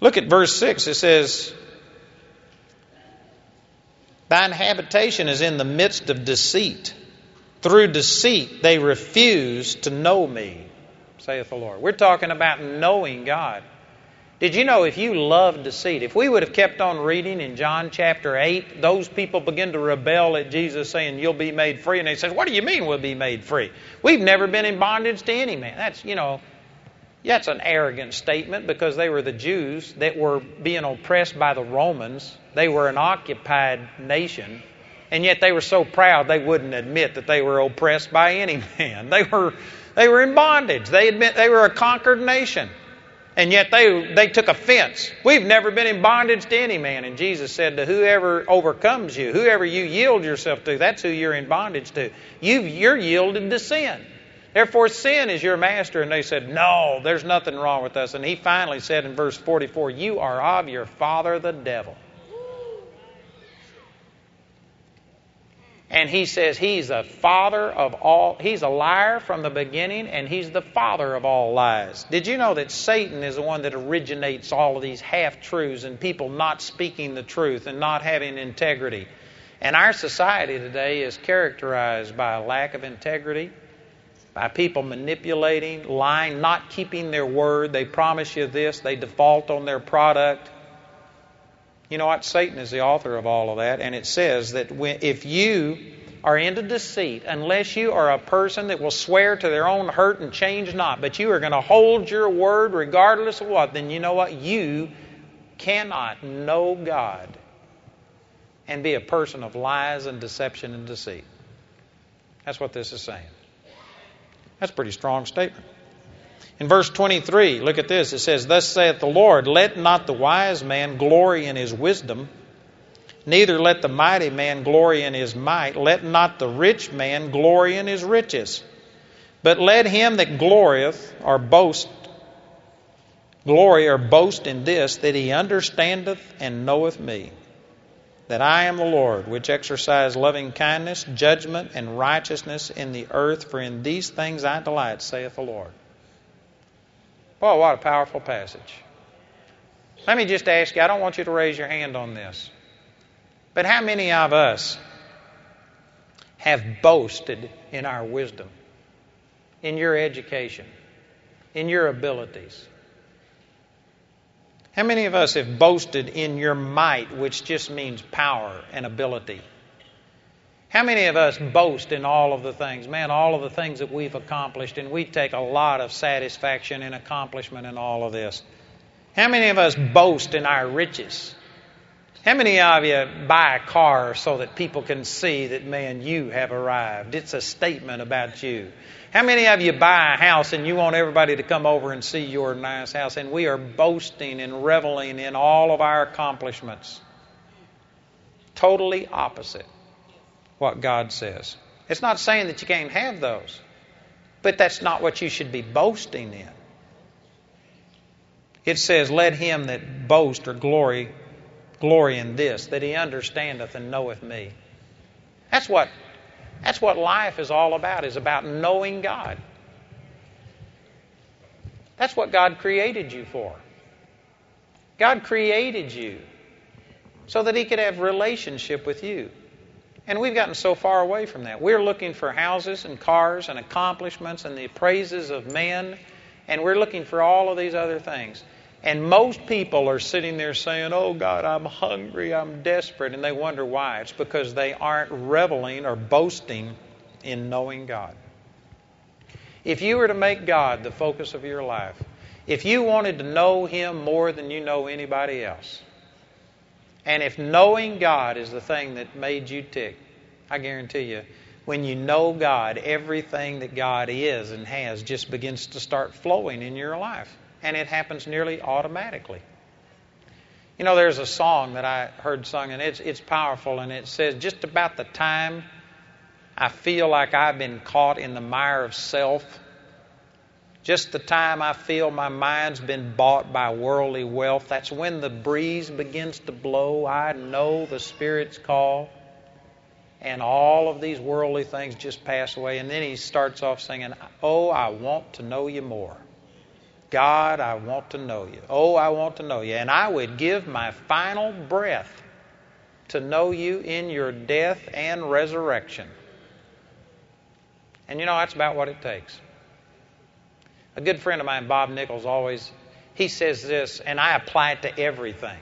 Look at verse 6. It says, Thine habitation is in the midst of deceit. Through deceit they refuse to know me, saith the Lord. We're talking about knowing God. Did you know if you love deceit, if we would have kept on reading in John chapter 8, those people begin to rebel at Jesus saying, You'll be made free. And he says, What do you mean we'll be made free? We've never been in bondage to any man. That's, you know, that's an arrogant statement because they were the Jews that were being oppressed by the Romans. They were an occupied nation. And yet they were so proud they wouldn't admit that they were oppressed by any [LAUGHS] man. They were, they were in bondage. They admit they were a conquered nation. And yet they, they took offense. We've never been in bondage to any man. And Jesus said to whoever overcomes you, whoever you yield yourself to, that's who you're in bondage to. you you're yielded to sin. Therefore, sin is your master. And they said, No, there's nothing wrong with us. And he finally said in verse 44, You are of your father, the devil. And he says he's the father of all, he's a liar from the beginning, and he's the father of all lies. Did you know that Satan is the one that originates all of these half truths and people not speaking the truth and not having integrity? And our society today is characterized by a lack of integrity, by people manipulating, lying, not keeping their word. They promise you this, they default on their product. You know what? Satan is the author of all of that, and it says that if you are into deceit, unless you are a person that will swear to their own hurt and change not, but you are going to hold your word regardless of what, then you know what? You cannot know God and be a person of lies and deception and deceit. That's what this is saying. That's a pretty strong statement. In verse 23, look at this. It says, Thus saith the Lord, Let not the wise man glory in his wisdom, neither let the mighty man glory in his might, let not the rich man glory in his riches. But let him that glorieth or boast glory or boast in this, that he understandeth and knoweth me, that I am the Lord, which exercise loving kindness, judgment, and righteousness in the earth, for in these things I delight, saith the Lord. Boy, what a powerful passage. Let me just ask you, I don't want you to raise your hand on this, but how many of us have boasted in our wisdom, in your education, in your abilities? How many of us have boasted in your might, which just means power and ability? How many of us boast in all of the things? Man, all of the things that we've accomplished, and we take a lot of satisfaction and accomplishment in all of this. How many of us boast in our riches? How many of you buy a car so that people can see that, man, you have arrived? It's a statement about you. How many of you buy a house and you want everybody to come over and see your nice house? And we are boasting and reveling in all of our accomplishments. Totally opposite what God says. It's not saying that you can't have those, but that's not what you should be boasting in. It says, Let him that boast or glory glory in this, that he understandeth and knoweth me. That's what that's what life is all about, is about knowing God. That's what God created you for. God created you so that he could have relationship with you. And we've gotten so far away from that. We're looking for houses and cars and accomplishments and the praises of men, and we're looking for all of these other things. And most people are sitting there saying, Oh God, I'm hungry, I'm desperate, and they wonder why. It's because they aren't reveling or boasting in knowing God. If you were to make God the focus of your life, if you wanted to know Him more than you know anybody else, and if knowing God is the thing that made you tick, I guarantee you, when you know God, everything that God is and has just begins to start flowing in your life. And it happens nearly automatically. You know, there's a song that I heard sung, and it's, it's powerful, and it says, Just about the time I feel like I've been caught in the mire of self, just the time I feel my mind's been bought by worldly wealth, that's when the breeze begins to blow. I know the Spirit's call. And all of these worldly things just pass away. And then he starts off singing, Oh, I want to know you more. God, I want to know you. Oh, I want to know you. And I would give my final breath to know you in your death and resurrection. And you know, that's about what it takes. A good friend of mine, Bob Nichols, always he says this, and I apply it to everything.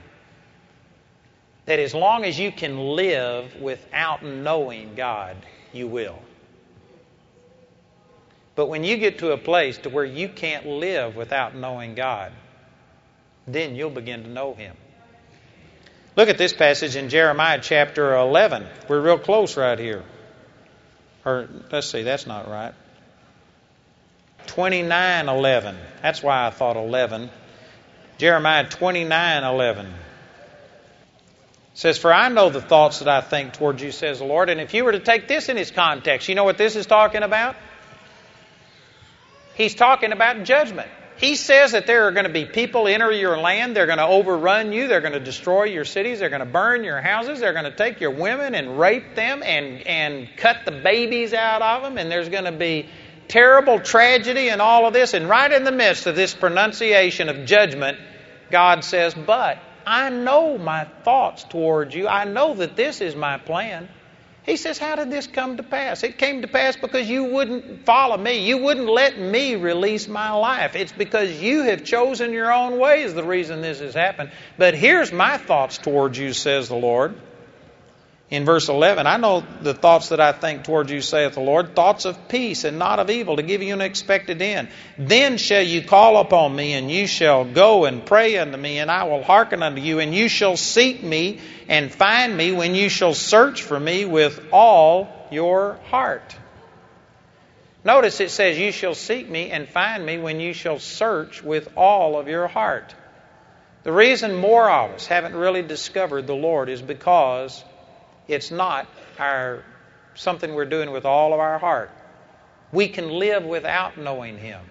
That as long as you can live without knowing God, you will. But when you get to a place to where you can't live without knowing God, then you'll begin to know Him. Look at this passage in Jeremiah chapter 11. We're real close right here. Or, let's see, that's not right. 29:11. That's why I thought 11. Jeremiah 29:11 says, "For I know the thoughts that I think toward you," says the Lord. And if you were to take this in its context, you know what this is talking about? He's talking about judgment. He says that there are going to be people enter your land. They're going to overrun you. They're going to destroy your cities. They're going to burn your houses. They're going to take your women and rape them and, and cut the babies out of them. And there's going to be terrible tragedy and all of this. And right in the midst of this pronunciation of judgment, God says, But I know my thoughts towards you. I know that this is my plan. He says, How did this come to pass? It came to pass because you wouldn't follow me. You wouldn't let me release my life. It's because you have chosen your own way, is the reason this has happened. But here's my thoughts towards you, says the Lord in verse 11, I know the thoughts that I think toward you, saith the Lord, thoughts of peace and not of evil, to give you an expected end. Then shall you call upon me, and you shall go and pray unto me, and I will hearken unto you, and you shall seek me and find me when you shall search for me with all your heart. Notice it says, You shall seek me and find me when you shall search with all of your heart. The reason more of us haven't really discovered the Lord is because it's not our something we're doing with all of our heart. We can live without knowing Him.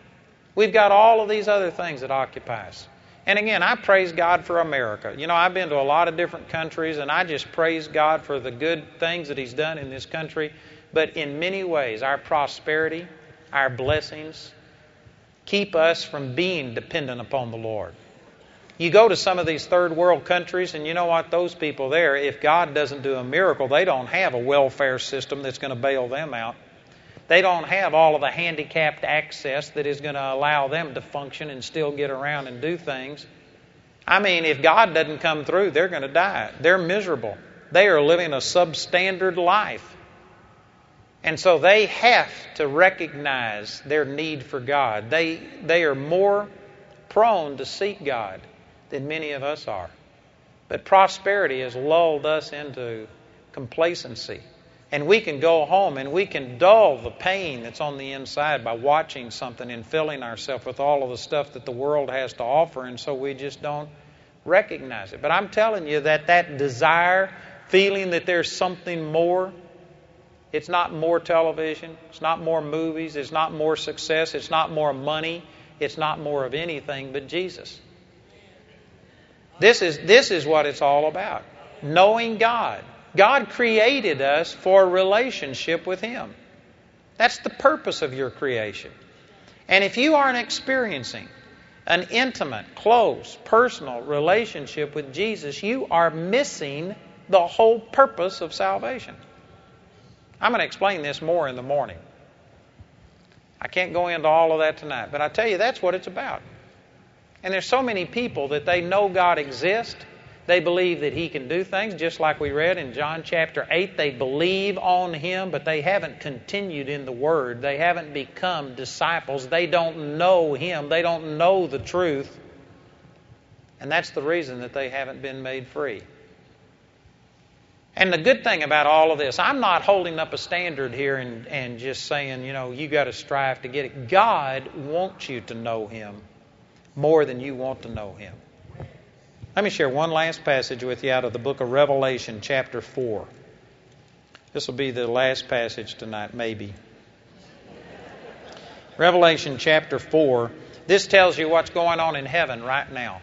We've got all of these other things that occupy us. And again, I praise God for America. You know, I've been to a lot of different countries, and I just praise God for the good things that He's done in this country. But in many ways, our prosperity, our blessings, keep us from being dependent upon the Lord. You go to some of these third world countries, and you know what? Those people there, if God doesn't do a miracle, they don't have a welfare system that's going to bail them out. They don't have all of the handicapped access that is going to allow them to function and still get around and do things. I mean, if God doesn't come through, they're going to die. They're miserable. They are living a substandard life. And so they have to recognize their need for God. They, they are more prone to seek God than many of us are. But prosperity has lulled us into complacency. And we can go home and we can dull the pain that's on the inside by watching something and filling ourselves with all of the stuff that the world has to offer, and so we just don't recognize it. But I'm telling you that that desire, feeling that there's something more, it's not more television, it's not more movies, it's not more success, it's not more money, it's not more of anything but Jesus. This is, this is what it's all about knowing God. God created us for relationship with Him. That's the purpose of your creation. And if you aren't experiencing an intimate, close, personal relationship with Jesus, you are missing the whole purpose of salvation. I'm going to explain this more in the morning. I can't go into all of that tonight, but I tell you, that's what it's about. And there's so many people that they know God exists. They believe that He can do things, just like we read in John chapter 8. They believe on Him, but they haven't continued in the Word. They haven't become disciples. They don't know Him. They don't know the truth. And that's the reason that they haven't been made free. And the good thing about all of this, I'm not holding up a standard here and, and just saying, you know, you got to strive to get it. God wants you to know Him more than you want to know Him. Let me share one last passage with you out of the book of Revelation, chapter 4. This will be the last passage tonight, maybe. Revelation chapter 4. This tells you what's going on in heaven right now.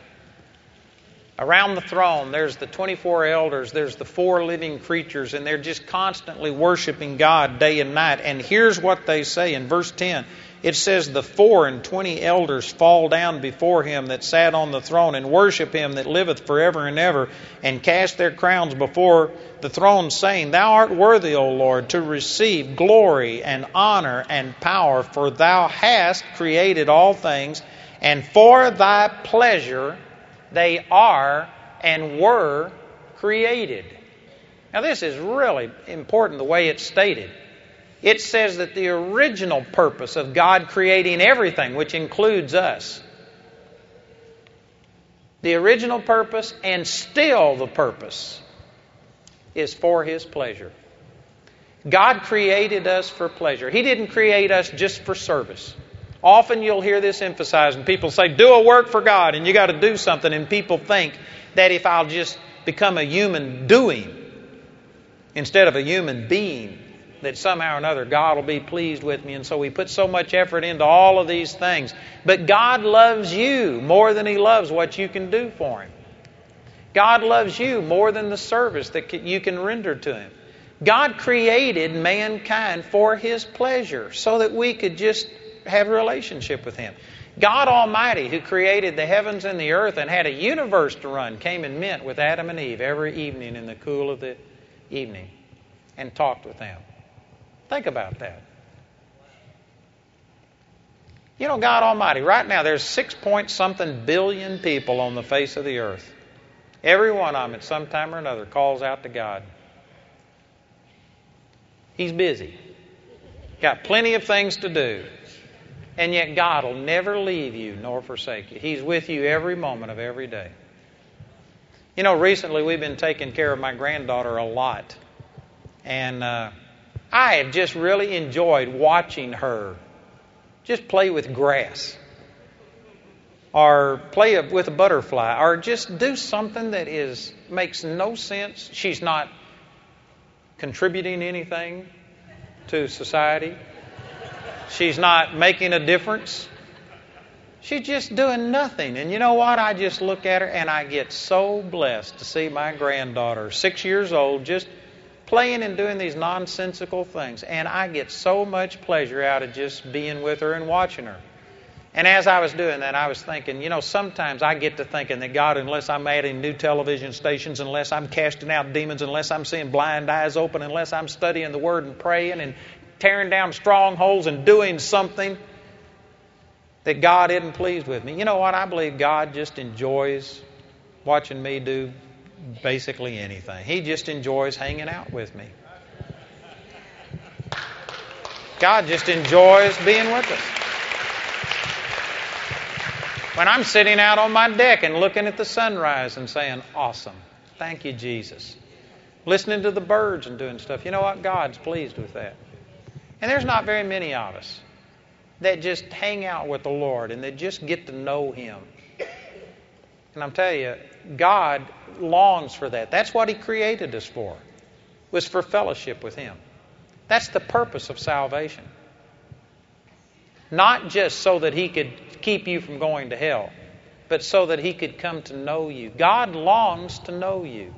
Around the throne, there's the 24 elders, there's the four living creatures, and they're just constantly worshiping God day and night. And here's what they say in verse 10 it says, The four and twenty elders fall down before him that sat on the throne and worship him that liveth forever and ever, and cast their crowns before the throne, saying, Thou art worthy, O Lord, to receive glory and honor and power, for thou hast created all things, and for thy pleasure they are and were created. Now, this is really important the way it's stated. It says that the original purpose of God creating everything, which includes us, the original purpose and still the purpose is for His pleasure. God created us for pleasure. He didn't create us just for service. Often you'll hear this emphasized, and people say, Do a work for God, and you got to do something. And people think that if I'll just become a human doing instead of a human being, that somehow or another God will be pleased with me. And so we put so much effort into all of these things. But God loves you more than He loves what you can do for Him. God loves you more than the service that you can render to Him. God created mankind for His pleasure so that we could just have a relationship with Him. God Almighty, who created the heavens and the earth and had a universe to run, came and met with Adam and Eve every evening in the cool of the evening and talked with them. Think about that. You know, God Almighty, right now there's six point something billion people on the face of the earth. Every one of them at some time or another calls out to God. He's busy. Got plenty of things to do. And yet God will never leave you nor forsake you. He's with you every moment of every day. You know, recently we've been taking care of my granddaughter a lot. And uh, I have just really enjoyed watching her just play with grass or play with a butterfly or just do something that is makes no sense. She's not contributing anything to society. She's not making a difference. She's just doing nothing. And you know what? I just look at her and I get so blessed to see my granddaughter, six years old, just playing and doing these nonsensical things. And I get so much pleasure out of just being with her and watching her. And as I was doing that, I was thinking, you know, sometimes I get to thinking that God, unless I'm adding new television stations, unless I'm casting out demons, unless I'm seeing blind eyes open, unless I'm studying the Word and praying and tearing down strongholds and doing something, that God isn't pleased with me. You know what? I believe God just enjoys watching me do basically anything. He just enjoys hanging out with me. God just enjoys being with us. When I'm sitting out on my deck and looking at the sunrise and saying, Awesome, thank you, Jesus. Listening to the birds and doing stuff, you know what? God's pleased with that. And there's not very many of us that just hang out with the Lord and that just get to know Him. And I'm telling you, God longs for that. That's what He created us for, was for fellowship with Him. That's the purpose of salvation. Not just so that He could keep you from going to hell, but so that He could come to know you. God longs to know you.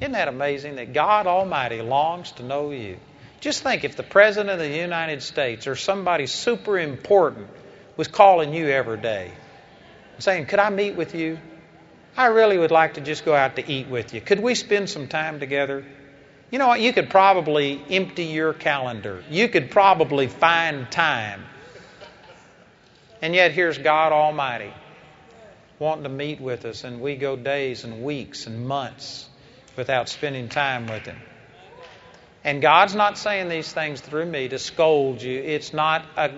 Isn't that amazing that God Almighty longs to know you? Just think if the President of the United States or somebody super important was calling you every day saying, Could I meet with you? I really would like to just go out to eat with you. Could we spend some time together? You know what? You could probably empty your calendar. You could probably find time. And yet, here's God Almighty wanting to meet with us, and we go days and weeks and months without spending time with Him. And God's not saying these things through me to scold you. It's not a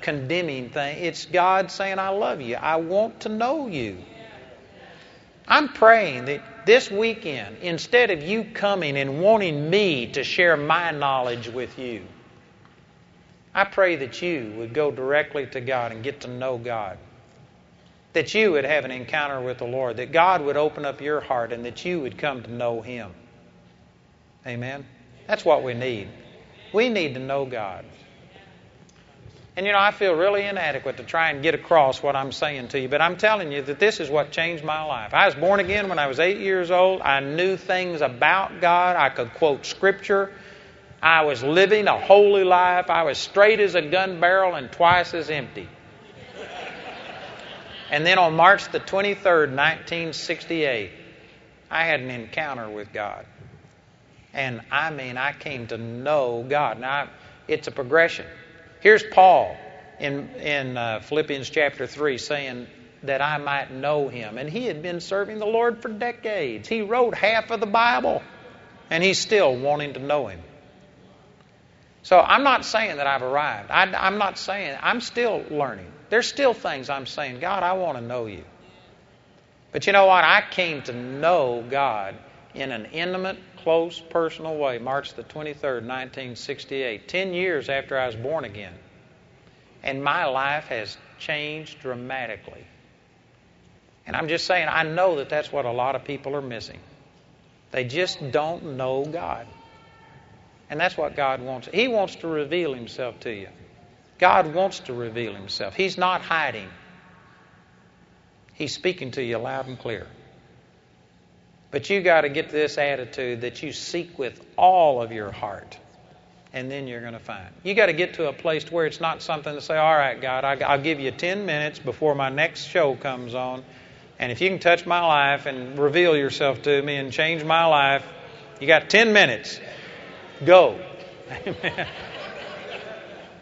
condemning thing. It's God saying, I love you. I want to know you. I'm praying that this weekend, instead of you coming and wanting me to share my knowledge with you, I pray that you would go directly to God and get to know God. That you would have an encounter with the Lord. That God would open up your heart and that you would come to know Him. Amen? That's what we need. We need to know God. And you know, I feel really inadequate to try and get across what I'm saying to you, but I'm telling you that this is what changed my life. I was born again when I was eight years old. I knew things about God. I could quote Scripture. I was living a holy life. I was straight as a gun barrel and twice as empty. And then on March the 23rd, 1968, I had an encounter with God. And I mean, I came to know God. Now, it's a progression. Here's Paul in, in uh, Philippians chapter 3 saying that I might know him. And he had been serving the Lord for decades. He wrote half of the Bible, and he's still wanting to know him. So I'm not saying that I've arrived. I, I'm not saying, I'm still learning. There's still things I'm saying, God, I want to know you. But you know what? I came to know God in an intimate, close, personal way, March the 23rd, 1968, 10 years after I was born again. And my life has changed dramatically. And I'm just saying, I know that that's what a lot of people are missing. They just don't know God. And that's what God wants. He wants to reveal Himself to you. God wants to reveal Himself. He's not hiding, He's speaking to you loud and clear. But you got to get this attitude that you seek with all of your heart, and then you're going to find. You got to get to a place where it's not something to say, "All right, God, I'll give you 10 minutes before my next show comes on, and if you can touch my life and reveal yourself to me and change my life, you got 10 minutes. Go." [LAUGHS]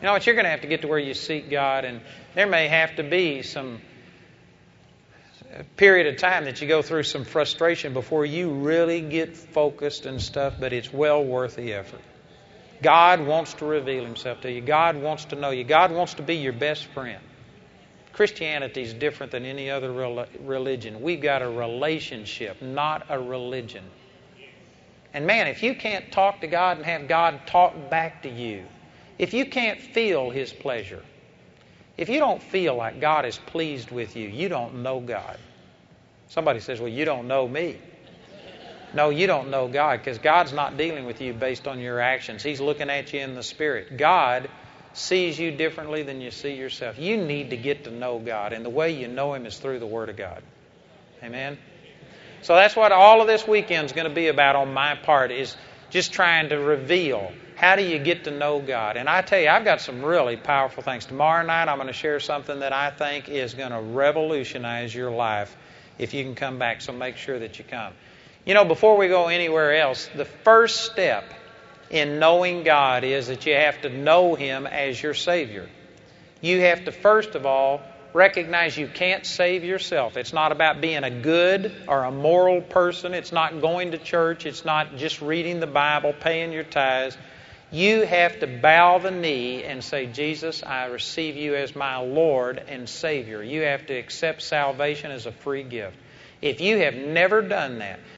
You know what? You're going to have to get to where you seek God, and there may have to be some period of time that you go through some frustration before you really get focused and stuff, but it's well worth the effort. God wants to reveal Himself to you. God wants to know you. God wants to be your best friend. Christianity is different than any other religion. We've got a relationship, not a religion. And man, if you can't talk to God and have God talk back to you, if you can't feel His pleasure, if you don't feel like God is pleased with you, you don't know God. Somebody says, Well, you don't know me. No, you don't know God because God's not dealing with you based on your actions. He's looking at you in the Spirit. God sees you differently than you see yourself. You need to get to know God, and the way you know Him is through the Word of God. Amen? So that's what all of this weekend is going to be about on my part is just trying to reveal how do you get to know God? And I tell you, I've got some really powerful things. Tomorrow night, I'm going to share something that I think is going to revolutionize your life if you can come back. So make sure that you come. You know, before we go anywhere else, the first step in knowing God is that you have to know Him as your Savior. You have to, first of all, recognize you can't save yourself. It's not about being a good or a moral person. It's not going to church. It's not just reading the Bible, paying your tithes. You have to bow the knee and say, Jesus, I receive you as my Lord and Savior. You have to accept salvation as a free gift. If you have never done that,